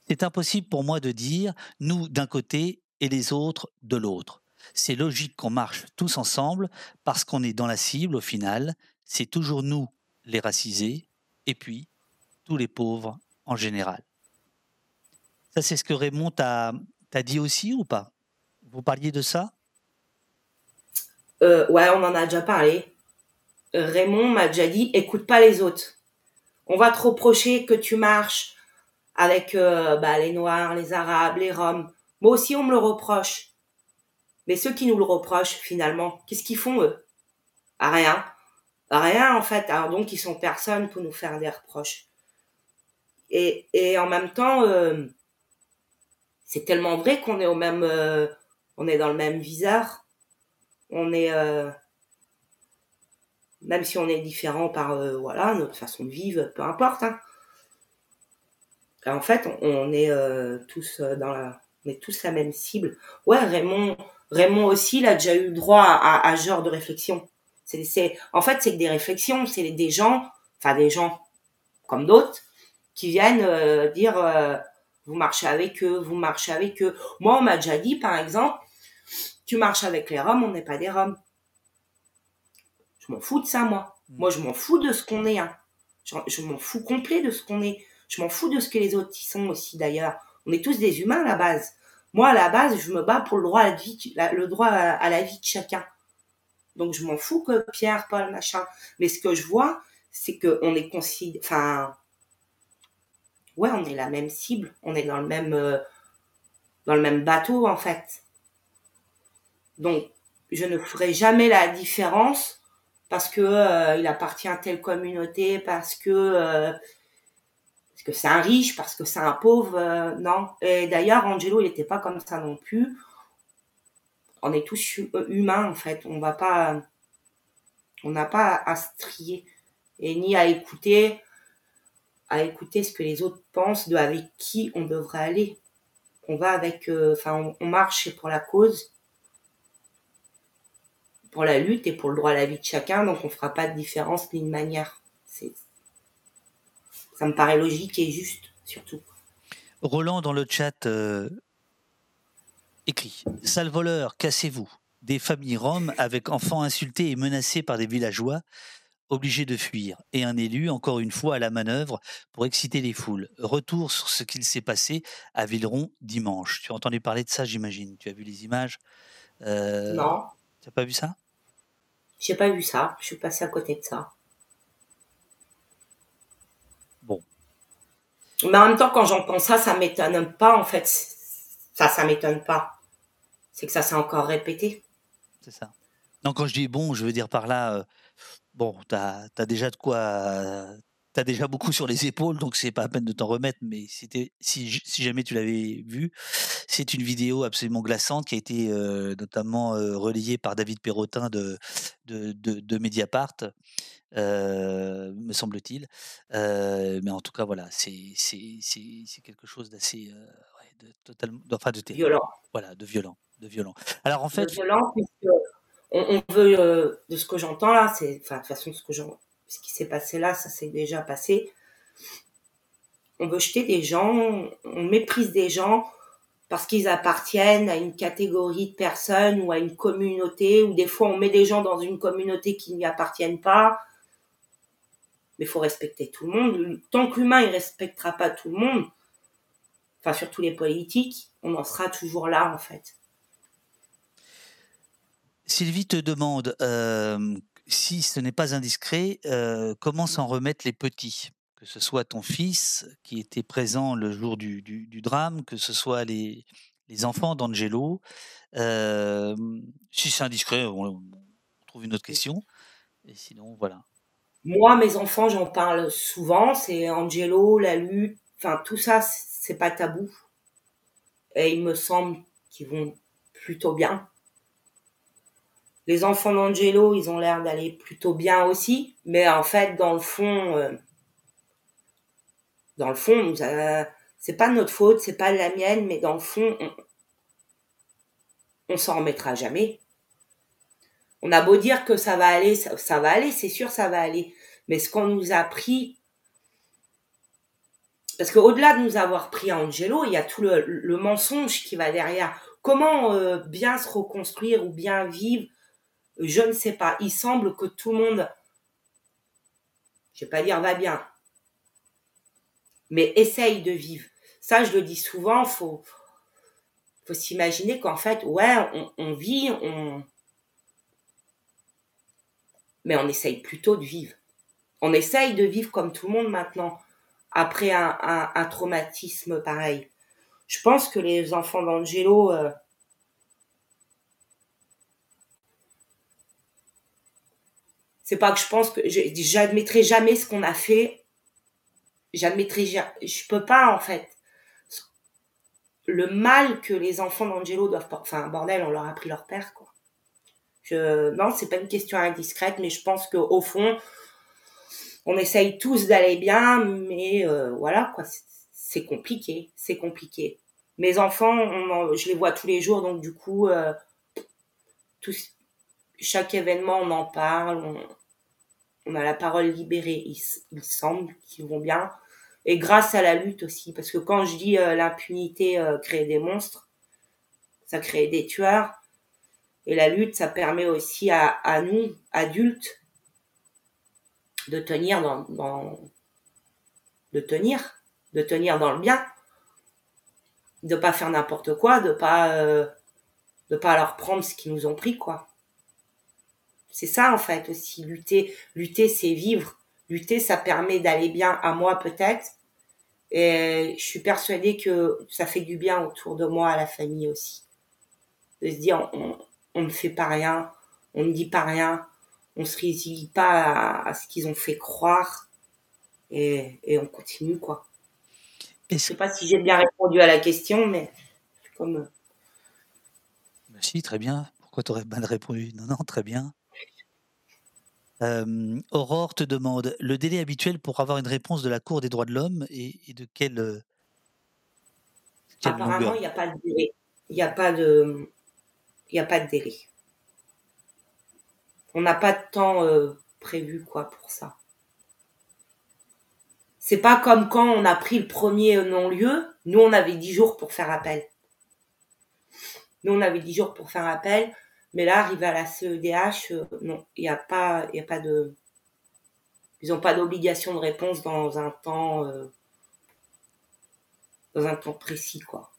C'est impossible pour moi de dire nous d'un côté et les autres de l'autre. C'est logique qu'on marche tous ensemble parce qu'on est dans la cible au final. C'est toujours nous, les racisés, et puis tous les pauvres en général. Ça, c'est ce que Raymond t'a dit aussi ou pas? Vous parliez de ça? Euh, ouais, on en a déjà parlé. Raymond m'a déjà dit écoute pas les autres. On va te reprocher que tu marches avec euh, bah, les Noirs, les Arabes, les Roms. Moi aussi, on me le reproche. Mais ceux qui nous le reprochent, finalement, qu'est-ce qu'ils font, eux? Ah, rien. Rien, en fait. Alors, donc, ils sont personne pour nous faire des reproches. Et, et en même temps, euh, c'est tellement vrai qu'on est au même, euh, on est dans le même viseur. On est, euh, même si on est différent par, euh, voilà, notre façon de vivre, peu importe. Hein. En fait, on, on est euh, tous euh, dans la, on est tous la même cible. Ouais, Raymond, Raymond aussi, il a déjà eu droit à, à ce genre de réflexion. C'est, en fait, c'est que des réflexions, c'est des gens, enfin des gens comme d'autres, qui viennent euh, dire, euh, vous marchez avec eux, vous marchez avec eux. Moi, on m'a déjà dit, par exemple, tu marches avec les Roms, on n'est pas des Roms. Je m'en fous de ça, moi. Moi, je m'en fous de ce qu'on est. Hein. Je, je m'en fous complet de ce qu'on est. Je m'en fous de ce que les autres y sont aussi, d'ailleurs. On est tous des humains à la base. Moi, à la base, je me bats pour le droit à la vie, de chacun. Donc, je m'en fous que Pierre, Paul, machin. Mais ce que je vois, c'est qu'on est considéré. Enfin. Ouais, on est la même cible. On est dans le même. euh, dans le même bateau, en fait. Donc, je ne ferai jamais la différence parce que euh, il appartient à telle communauté, parce que euh, parce que c'est un riche, parce que c'est un pauvre, euh, non. Et d'ailleurs, Angelo, il n'était pas comme ça non plus. On est tous euh, humains en fait. On va pas, on n'a pas à se trier et ni à écouter, à écouter ce que les autres pensent de avec qui on devrait aller. On va avec, euh, enfin, on, marche pour la cause pour la lutte et pour le droit à la vie de chacun, donc on fera pas de différence ni de manière. C'est, ça me paraît logique et juste, surtout. Roland dans le chat euh, écrit Sale voleur, cassez-vous. Des familles roms avec enfants insultés et menacés par des villageois obligés de fuir. Et un élu, encore une fois, à la manœuvre pour exciter les foules. Retour sur ce qu'il s'est passé à Villeron dimanche. Tu as entendu parler de ça, j'imagine. Tu as vu les images Euh, Non, Tu n'as pas vu ça? J'ai pas vu ça, je suis passée à côté de ça. Bon. Mais en même temps, quand j'entends ça, ça m'étonne pas, en fait. Ça, ça m'étonne pas. C'est que ça s'est encore répété. C'est ça. Non, quand je dis bon, je veux dire par là, euh, bon, tu as, déjà de quoi. Tu as déjà beaucoup sur les épaules, donc c'est pas la peine de t'en remettre. Mais si, t'es- si, jamais tu l'avais vu, c'est une vidéo absolument glaçante qui a été euh, notamment euh, relayée par David Perrotin de, de, de, de Mediapart, euh, me semble-t-il. Mais en tout cas, voilà, c'est quelque chose d'assez. ouais, de, totalement, enfin, de terrible. Violent. Voilà, de violent. De violent. Alors en de fait. violent, puisque on, on veut, de ce que j'entends là, c'est, enfin, de toute façon, ce que j'en- ce qui s'est passé là, ça s'est déjà passé. On veut jeter des gens, on méprise des gens parce qu'ils appartiennent à une catégorie de personnes ou à une communauté, ou des fois on met des gens dans une communauté qui n'y appartiennent pas. Mais il faut respecter tout le monde. Tant que l'humain ne respectera pas tout le monde, enfin surtout les politiques, on en sera toujours là en fait. Sylvie te demande euh, si ce n'est pas indiscret, euh, comment s'en remettre les petits? Que ce soit ton fils qui était présent le jour du, du- du drame, que ce soit les, les enfants d'Angelo. Euh, si c'est indiscret, on, on trouve une autre question. Et sinon, voilà. Moi, mes enfants, j'en parle souvent. C'est Angelo, la lutte, enfin tout ça, c'est pas tabou. Et il me semble qu'ils vont plutôt bien. Les enfants d'Angelo, ils ont l'air d'aller plutôt bien aussi, mais en fait, dans le fond, euh, dans le fond, a- c'est pas notre faute, c'est pas la mienne, mais dans le fond, on, s'en remettra jamais. On a beau dire que ça va aller, ça, va aller, c'est sûr, ça va aller. Mais ce qu'on nous a pris, parce qu'au-delà de nous avoir pris Angelo, il y a tout le, le mensonge qui va derrière. Comment euh, bien se reconstruire ou bien vivre, je ne sais pas. Il semble que tout le monde, je vais pas dire va bien, mais essaye de vivre. Ça, je le dis souvent, faut, faut s'imaginer qu'en fait, ouais, on, vit, on, mais on essaye plutôt de vivre. On essaye de vivre comme tout le monde maintenant, après un traumatisme pareil. Je pense que les enfants d'Angelo, euh, C'est pas que je pense que j'admettrai jamais ce qu'on a fait. J'admettrai, je peux pas en fait. Le mal que les enfants d'Angelo doivent, enfin bordel, on leur a pris leur père quoi. Je, non, c'est pas une question indiscrète, mais je pense qu'au fond, on essaye tous d'aller bien, mais euh, voilà quoi, c'est compliqué, c'est compliqué. Mes enfants, je les vois tous les jours, donc du coup, euh, chaque événement, on en parle, on, a la parole libérée, il, semble qu'ils vont bien. Et grâce à la lutte aussi, parce que quand je dis euh, l'impunité euh, crée des monstres, ça crée des tueurs. Et la lutte, ça permet aussi à, nous, adultes, de tenir dans, de tenir, de tenir dans le bien, de pas faire n'importe quoi, de pas euh, de pas leur prendre ce qu'ils nous ont pris quoi. C'est ça en fait aussi lutter, lutter c'est vivre. Lutter ça permet d'aller bien à moi peut-être et je suis persuadée que ça fait du bien autour de moi à la famille aussi. De se dire on, on ne fait pas rien, on ne dit pas rien, on se résilie pas à, ce qu'ils ont fait croire et, et on continue quoi. Je sais pas si j'ai bien répondu à la question, mais comme. Si, très bien. Pourquoi tu aurais mal répondu? Non, non, très bien. Aurore te demande le délai habituel pour avoir une réponse de la Cour des droits de l'homme et, de quelle, euh, Apparemment, il n'y a pas de délai. Il n'y a pas de, a pas de délai. On n'a pas de temps euh, prévu quoi pour ça. C'est pas comme quand on a pris le premier non-lieu, nous on avait 10 jours pour faire appel. Nous on avait 10 jours pour faire appel, mais là arrivé à la CEDH, euh, non, il n'y a pas il a pas de ils n'ont pas d'obligation de réponse dans un temps euh, dans un temps précis quoi.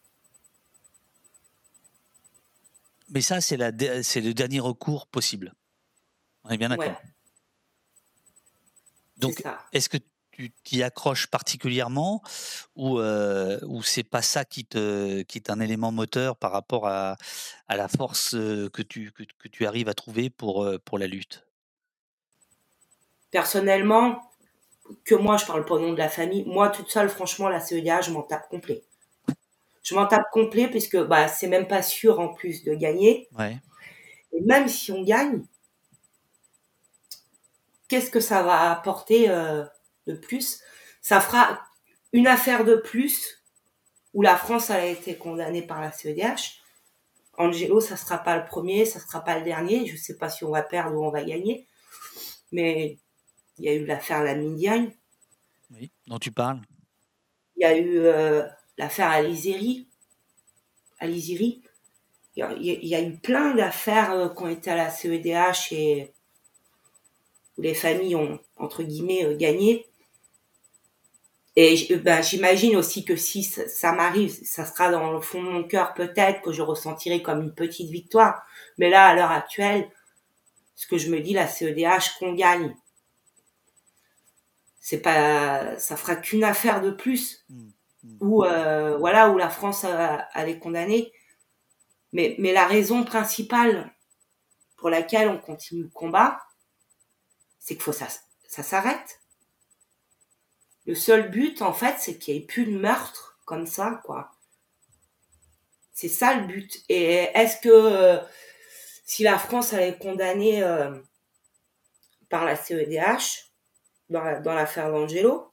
Mais ça c'est la c'est le dernier recours possible. On est bien d'accord. Donc, est-ce que tu t'y accroches particulièrement ou, euh, ou c'est pas ça qui, te, qui est un élément moteur par rapport à, à la force que tu, que, que, tu arrives à trouver pour, pour la lutte? Personnellement, que moi je parle pas au nom de la famille, moi toute seule, franchement, la CEDA, je m'en tape complet. Je m'en tape complet puisque bah, c'est même pas sûr en plus de gagner. Ouais. Et même si on gagne, qu'est-ce que ça va apporter euh, de plus. Ça fera une affaire de plus où la France a été condamnée par la CEDH. Angelo, ça sera pas le premier, ça sera pas le dernier. Je sais pas si on va perdre ou on va gagner. Mais il y a eu l'affaire La Diagne. Oui, dont tu parles. Il y a eu euh, l'affaire Alizeri. Aliziri. Il y, a, eu plein d'affaires euh, qui ont été à la CEDH et où les familles ont, entre guillemets, euh, gagné. Et ben, j'imagine aussi que si ça, m'arrive, ça sera dans le fond de mon cœur peut-être que je ressentirai comme une petite victoire. Mais là, à l'heure actuelle, ce que je me dis, la CEDH qu'on gagne, c'est pas, ça fera qu'une affaire de plus, mmh, mmh. où euh, voilà, où la France allait condamner. Mais, mais la raison principale pour laquelle on continue le combat, c'est qu'il faut ça, ça s'arrête le seul but, en fait, c'est qu'il n'y ait plus de meurtre comme ça, quoi. C'est ça le but. Et est-ce que euh, si la France allait condamner euh, par la CEDH dans l'affaire d'Angelo,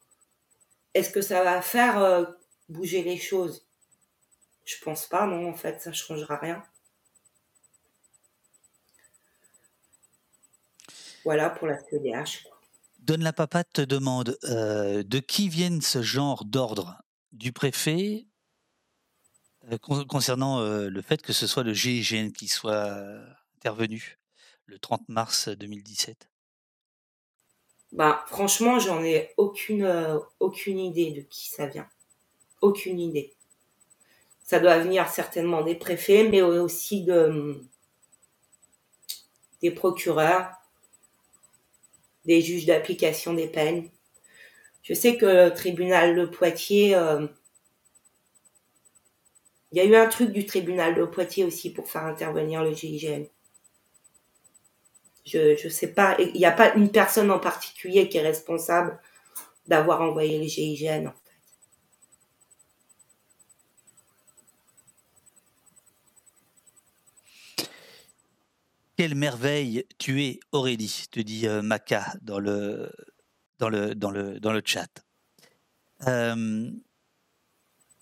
est-ce que ça va faire euh, bouger les choses? Je pense pas, non, en fait, ça ne changera rien. Voilà pour la CEDH. Quoi. Donne la papate te demande euh, de qui viennent ce genre d'ordre Du préfet euh, concernant euh, le fait que ce soit le GIGN qui soit intervenu le 30 mars 2017 bah, franchement, j'en ai aucune, idée de qui ça vient. Aucune idée. Ça doit venir certainement des préfets, mais aussi de, des procureurs des juges d'application des peines. Je sais que le tribunal de Poitiers, euh, il y a eu un truc du tribunal de Poitiers aussi pour faire intervenir le GIGN. Je je sais pas, il n'y a pas une personne en particulier qui est responsable d'avoir envoyé le GIGN fait. Quelle merveille tu es, Aurélie, te dit euh, Maca dans le, dans le, dans le, dans le chat. Euh,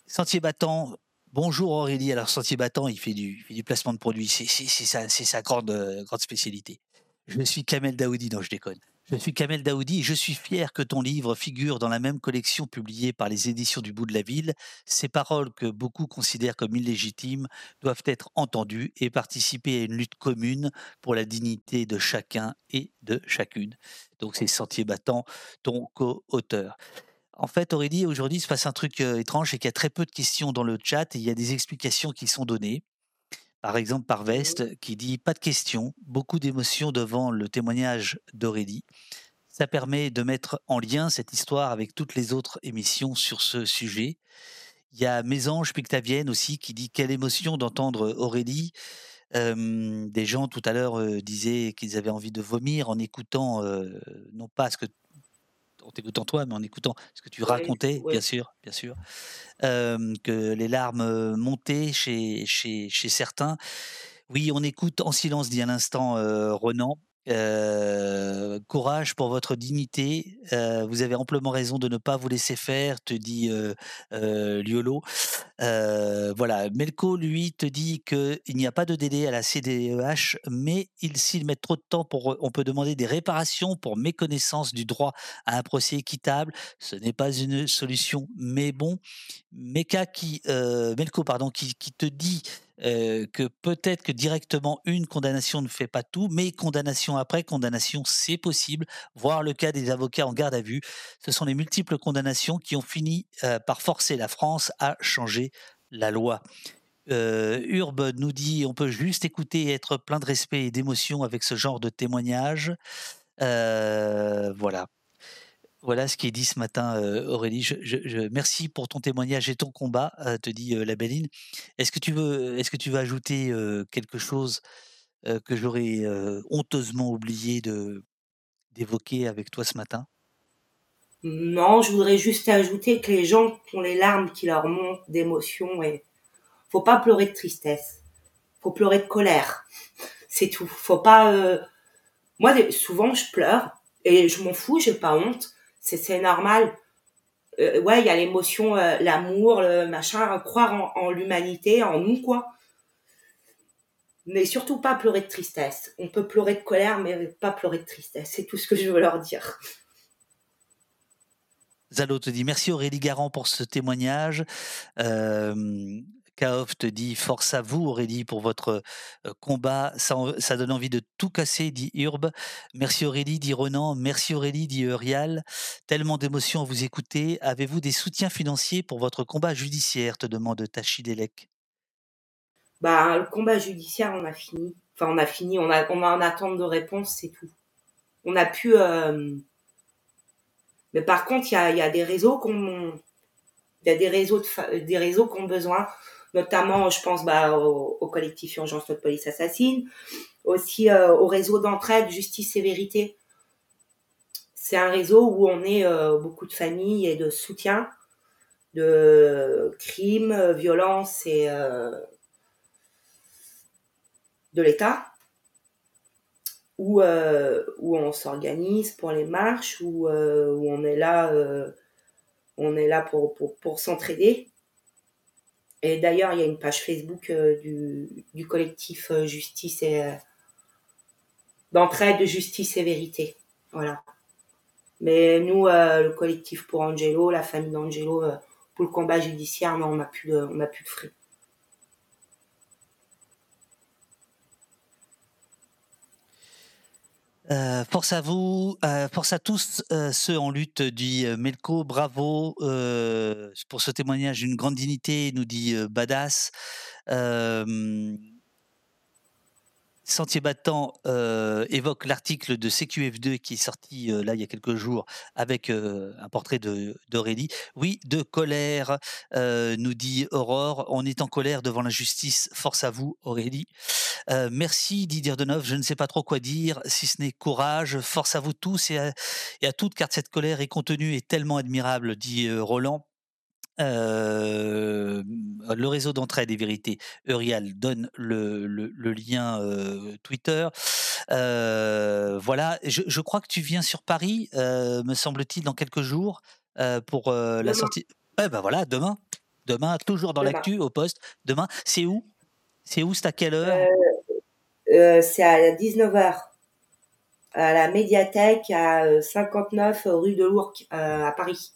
Sentier battant, bonjour Aurélie. Alors, Sentier battant, il fait du, fait du placement de produits, c'est sa, sa grande, euh, grande spécialité. Je suis Kamel Daoudi, non, je déconne. Je suis Kamel Daoudi et je suis fier que ton livre figure dans la même collection publiée par les éditions du bout de la ville. Ces paroles que beaucoup considèrent comme illégitimes doivent être entendues et participer à une lutte commune pour la dignité de chacun et de chacune. Donc c'est Sentier Battant, ton co-auteur. En fait, Aurélie, aujourd'hui, il se passe un truc euh, étrange, c'est qu'il y a très peu de questions dans le chat et il y a des explications qui sont données. Par exemple, par Veste, qui dit pas de questions, beaucoup d'émotions devant le témoignage d'Aurélie. Ça permet de mettre en lien cette histoire avec toutes les autres émissions sur ce sujet. Il y a Mésange Pictavienne aussi qui dit quelle émotion d'entendre Aurélie. Euh, des gens tout à l'heure euh, disaient qu'ils avaient envie de vomir en écoutant, euh, non pas ce que en t'écoutant toi, mais en écoutant ce que tu racontais, bien sûr, bien sûr, euh, que les larmes montaient chez, chez, chez certains. Oui, on écoute en silence, dit à l'instant euh, Renan. Euh, courage pour votre dignité. euh, vous avez amplement raison de ne pas vous laisser faire, te dit euh, Liolo. Voilà, Melco, lui, te dit qu'il n'y a pas de délai à la CDEH, mais il- s'ils mettent trop de temps, on peut demander des réparations pour méconnaissance du droit à un procès équitable. Ce n'est pas une solution, mais bon. Meka qui, Melco, pardon, qui te dit que peut-être que directement une condamnation ne fait pas tout, mais condamnation après condamnation, c'est possible. Voir le cas des avocats en garde à vue, ce sont les multiples condamnations qui ont fini par forcer la France à changer la loi. Euh, Urbe nous dit on peut juste écouter et être plein de respect et d'émotion avec ce genre de témoignage. Voilà. Voilà ce qui est dit ce matin, euh, Aurélie. Merci pour ton témoignage et ton combat, euh, te dit euh, la Belline. Est-ce que tu veux, ajouter quelque chose que j'aurais honteusement oublié de d'évoquer avec toi ce matin? Non, je voudrais juste ajouter que les gens ont les larmes qui leur montent d'émotion et faut pas pleurer de tristesse. Faut pleurer de colère. C'est tout. Faut pas moi souvent je pleure et je m'en fous, j'ai pas honte. C'est normal. Euh, ouais, il y a l'émotion, euh, l'amour, le machin, croire en, en l'humanité, en nous quoi. Mais surtout pas pleurer de tristesse. On peut pleurer de colère, mais pas pleurer de tristesse. C'est tout ce que je veux leur dire. Zalo te dit merci Aurélie Garand pour ce témoignage. Euh, Kaof te dit force à vous Aurélie pour votre combat. Ça, donne envie de tout casser, dit Urbe. Merci Aurélie, dit Renan. Merci Aurélie, dit Eurial. Tellement d'émotions à vous écouter. Avez-vous des soutiens financiers pour votre combat judiciaire te demande Tachidelek. Bah, le combat judiciaire, on a fini. Enfin, on a fini. On a, en attente de réponse, c'est tout. On a pu. Mais par contre, il y a, y a des réseaux qu'on, il y a des réseaux de, fa- des réseaux qui ont besoin, notamment, je pense, bah, au, collectif Urgence Notre Police Assassine, aussi euh, au réseau d'entraide Justice et Vérité. C'est un réseau où on est euh, beaucoup de familles et de soutien de crimes, violences et euh, de l'État, où, où on s'organise pour les marches, où, où on est là, on est là pour, pour, pour s'entraider. Et d'ailleurs, il y a une page Facebook euh, du, du collectif euh, Justice et euh, d'entraide Justice et Vérité. Voilà. Mais nous, euh, le collectif pour Angelo, la famille d'Angelo, euh, pour le combat judiciaire, non, on n'a plus de, on n'a plus de. Euh, force à vous, euh, force à tous euh, ceux en lutte, dit Melko. Bravo pour ce témoignage d'une grande dignité, nous dit Badass. Sentier Battant euh, évoque l'article de CQF2 qui est sorti euh, là il y a quelques jours avec euh, un portrait d'Aurélie. Oui, de colère, nous dit Aurore. On est en colère devant l'injustice. Force à vous, Aurélie. Merci Didier Deneuve. Je ne sais pas trop quoi dire, si ce n'est courage. Force à vous tous et à, et à toutes, car cette colère est contenue et tellement admirable, dit Roland. Euh, le réseau d'entraide et vérité Eurial donne le, le- le lien euh, Twitter. Euh, voilà, je, je crois que tu viens sur Paris, me semble-t-il, dans quelques jours pour la Demain. sortie. Eh ben voilà, demain. Demain, toujours dans l'actu au poste. Demain, c'est où? C'est où C'est à quelle heure? C'est à 19h à la médiathèque à euh, 59 rue de euh, à Paris.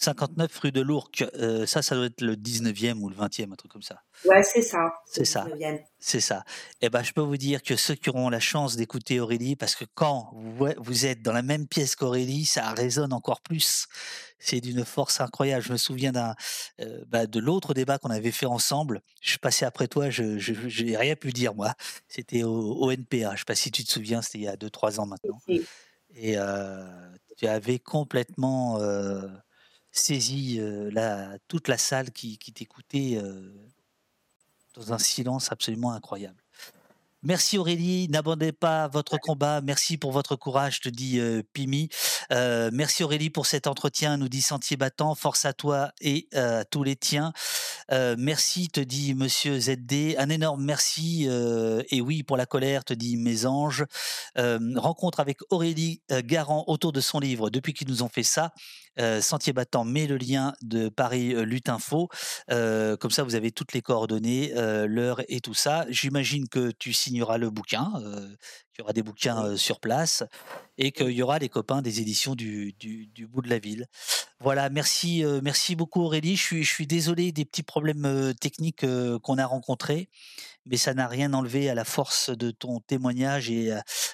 59 rue de Lourdes. Euh, ça, ça doit être le 19e ou le 20e, un truc comme ça. Ouais, c'est ça. C'est ça. 19e. C'est ça. Eh ben, je peux vous dire que ceux qui auront la chance d'écouter Aurélie, parce que quand vous êtes dans la même pièce qu'Aurélie, ça résonne encore plus. C'est d'une force incroyable. Je me souviens d'un, euh, bah, de l'autre débat qu'on avait fait ensemble. Je suis passé après toi, je n'ai rien pu dire moi. C'était au, au NPA. Je sais pas si tu te souviens, c'était il y a 2-3 ans maintenant. Et euh, tu avais complètement saisi la, toute la salle qui, qui t'écoutait dans un silence absolument incroyable. Merci Aurélie, n'abandonnez pas votre combat. Merci pour votre courage, te dit euh, Pimi. Euh, merci Aurélie pour cet entretien, nous dit Sentier Battant. Force à toi et euh, à tous les tiens. Merci, te dit Monsieur ZD. Un énorme merci. et oui, pour la colère, te dit Mes anges. Rencontre avec Aurélie Garand autour de son livre Depuis qu'ils nous ont fait ça. Sentier Battant met le lien de Paris Lutte Info. Euh, comme ça, vous avez toutes les coordonnées, l'heure et tout ça. J'imagine que tu signeras le bouquin, qu'il y aura des bouquins sur place et qu'il y aura les copains des éditions du, du- du bout de la ville. Voilà, merci, merci beaucoup Aurélie. Je suis, je suis désolé des petits problèmes techniques qu'on a rencontrés, mais ça n'a rien enlevé à la force de ton témoignage et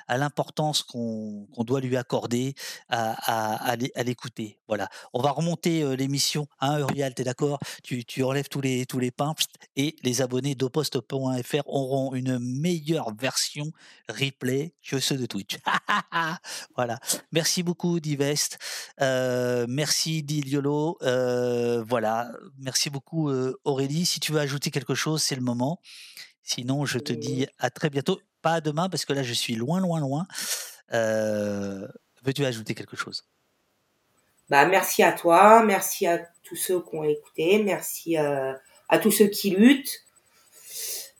à, l'importance qu'on doit lui accorder à, à- à l'é- à l'écouter. Voilà, on va remonter euh, l'émission. Hein, Uriel, t'es d'accord? Tu, enlèves tous les, tous et les abonnés d'opost.fr auront une meilleure version replay que ceux de Twitch. voilà. Merci beaucoup, Divest. Euh, merci, Diliolo. Euh, voilà. Merci beaucoup, Aurélie. Si tu veux ajouter quelque chose, c'est le moment. Sinon, je te dis à très bientôt. Pas à demain, parce que là, je suis loin, loin, loin. Euh, Veux-tu ajouter quelque chose? Bah, merci à toi, merci à tous ceux qui ont écouté, merci à tous ceux qui luttent,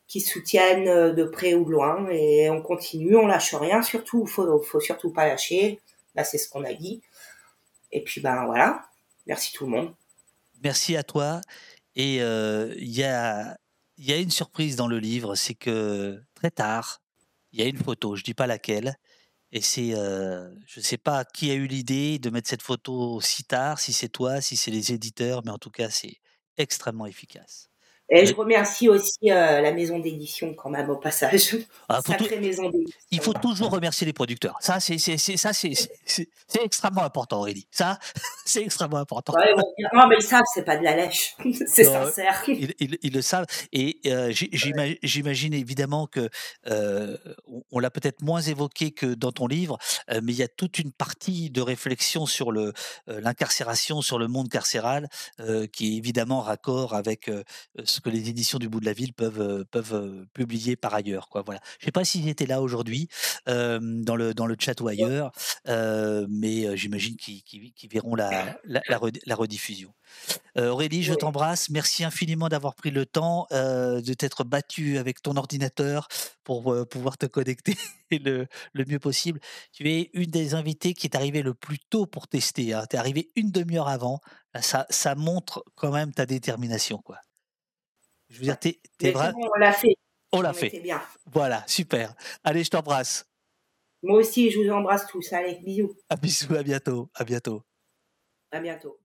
qui soutiennent de près ou de loin, et on continue, on lâche rien, surtout, faut, faut surtout pas lâcher, là c'est ce qu'on a dit. Et puis ben voilà, merci tout le monde. Merci à toi. Et euh, il y, a, il y a une surprise dans le livre, c'est que très tard, il y a une photo, je dis pas laquelle, et c'est, euh, je ne sais pas qui a eu l'idée de mettre cette photo si tard, si c'est toi, si c'est les éditeurs, mais en tout cas, c'est extrêmement efficace. Et je remercie aussi euh, la maison d'édition quand même au passage. Ah, maison. Il faut toujours remercier les producteurs. Ça, c'est, ça, extrêmement important, Aurélie. Ça, c'est extrêmement important. Ouais, dire, non mais ils savent, c'est pas de la lèche, c'est sincère. Ils, ils- ils le savent. Et euh, j'imagine évidemment que euh, on, l'a peut-être moins évoqué que dans ton livre, mais il y a toute une partie de réflexion sur le l'incarcération, sur le monde carcéral, qui est évidemment raccord avec euh, ce que les éditions du bout de la ville peuvent peuvent publier par ailleurs. Quoi. Voilà. Je sais pas s'ils étaient là aujourd'hui euh, dans le dans le chat ou ailleurs, euh, mais j'imagine qu'ils verront la, la, la red- la rediffusion. Euh, Aurélie, je t'embrasse. Merci infiniment d'avoir pris le temps de t'être battue avec ton ordinateur pour pouvoir te connecter le, le mieux possible. Tu es une des invitées qui est arrivée le plus tôt pour tester. Tu es arrivée une demi-heure avant. Ça, ça montre quand même ta détermination. Quoi. Je veux dire, t'es, t'es bon, on l'a fait. On l'a On fait. bien. Voilà, super. Allez, je t'embrasse. Moi aussi, je vous embrasse tous. Allez, bisous. À bisous, à bientôt. À bientôt. À bientôt.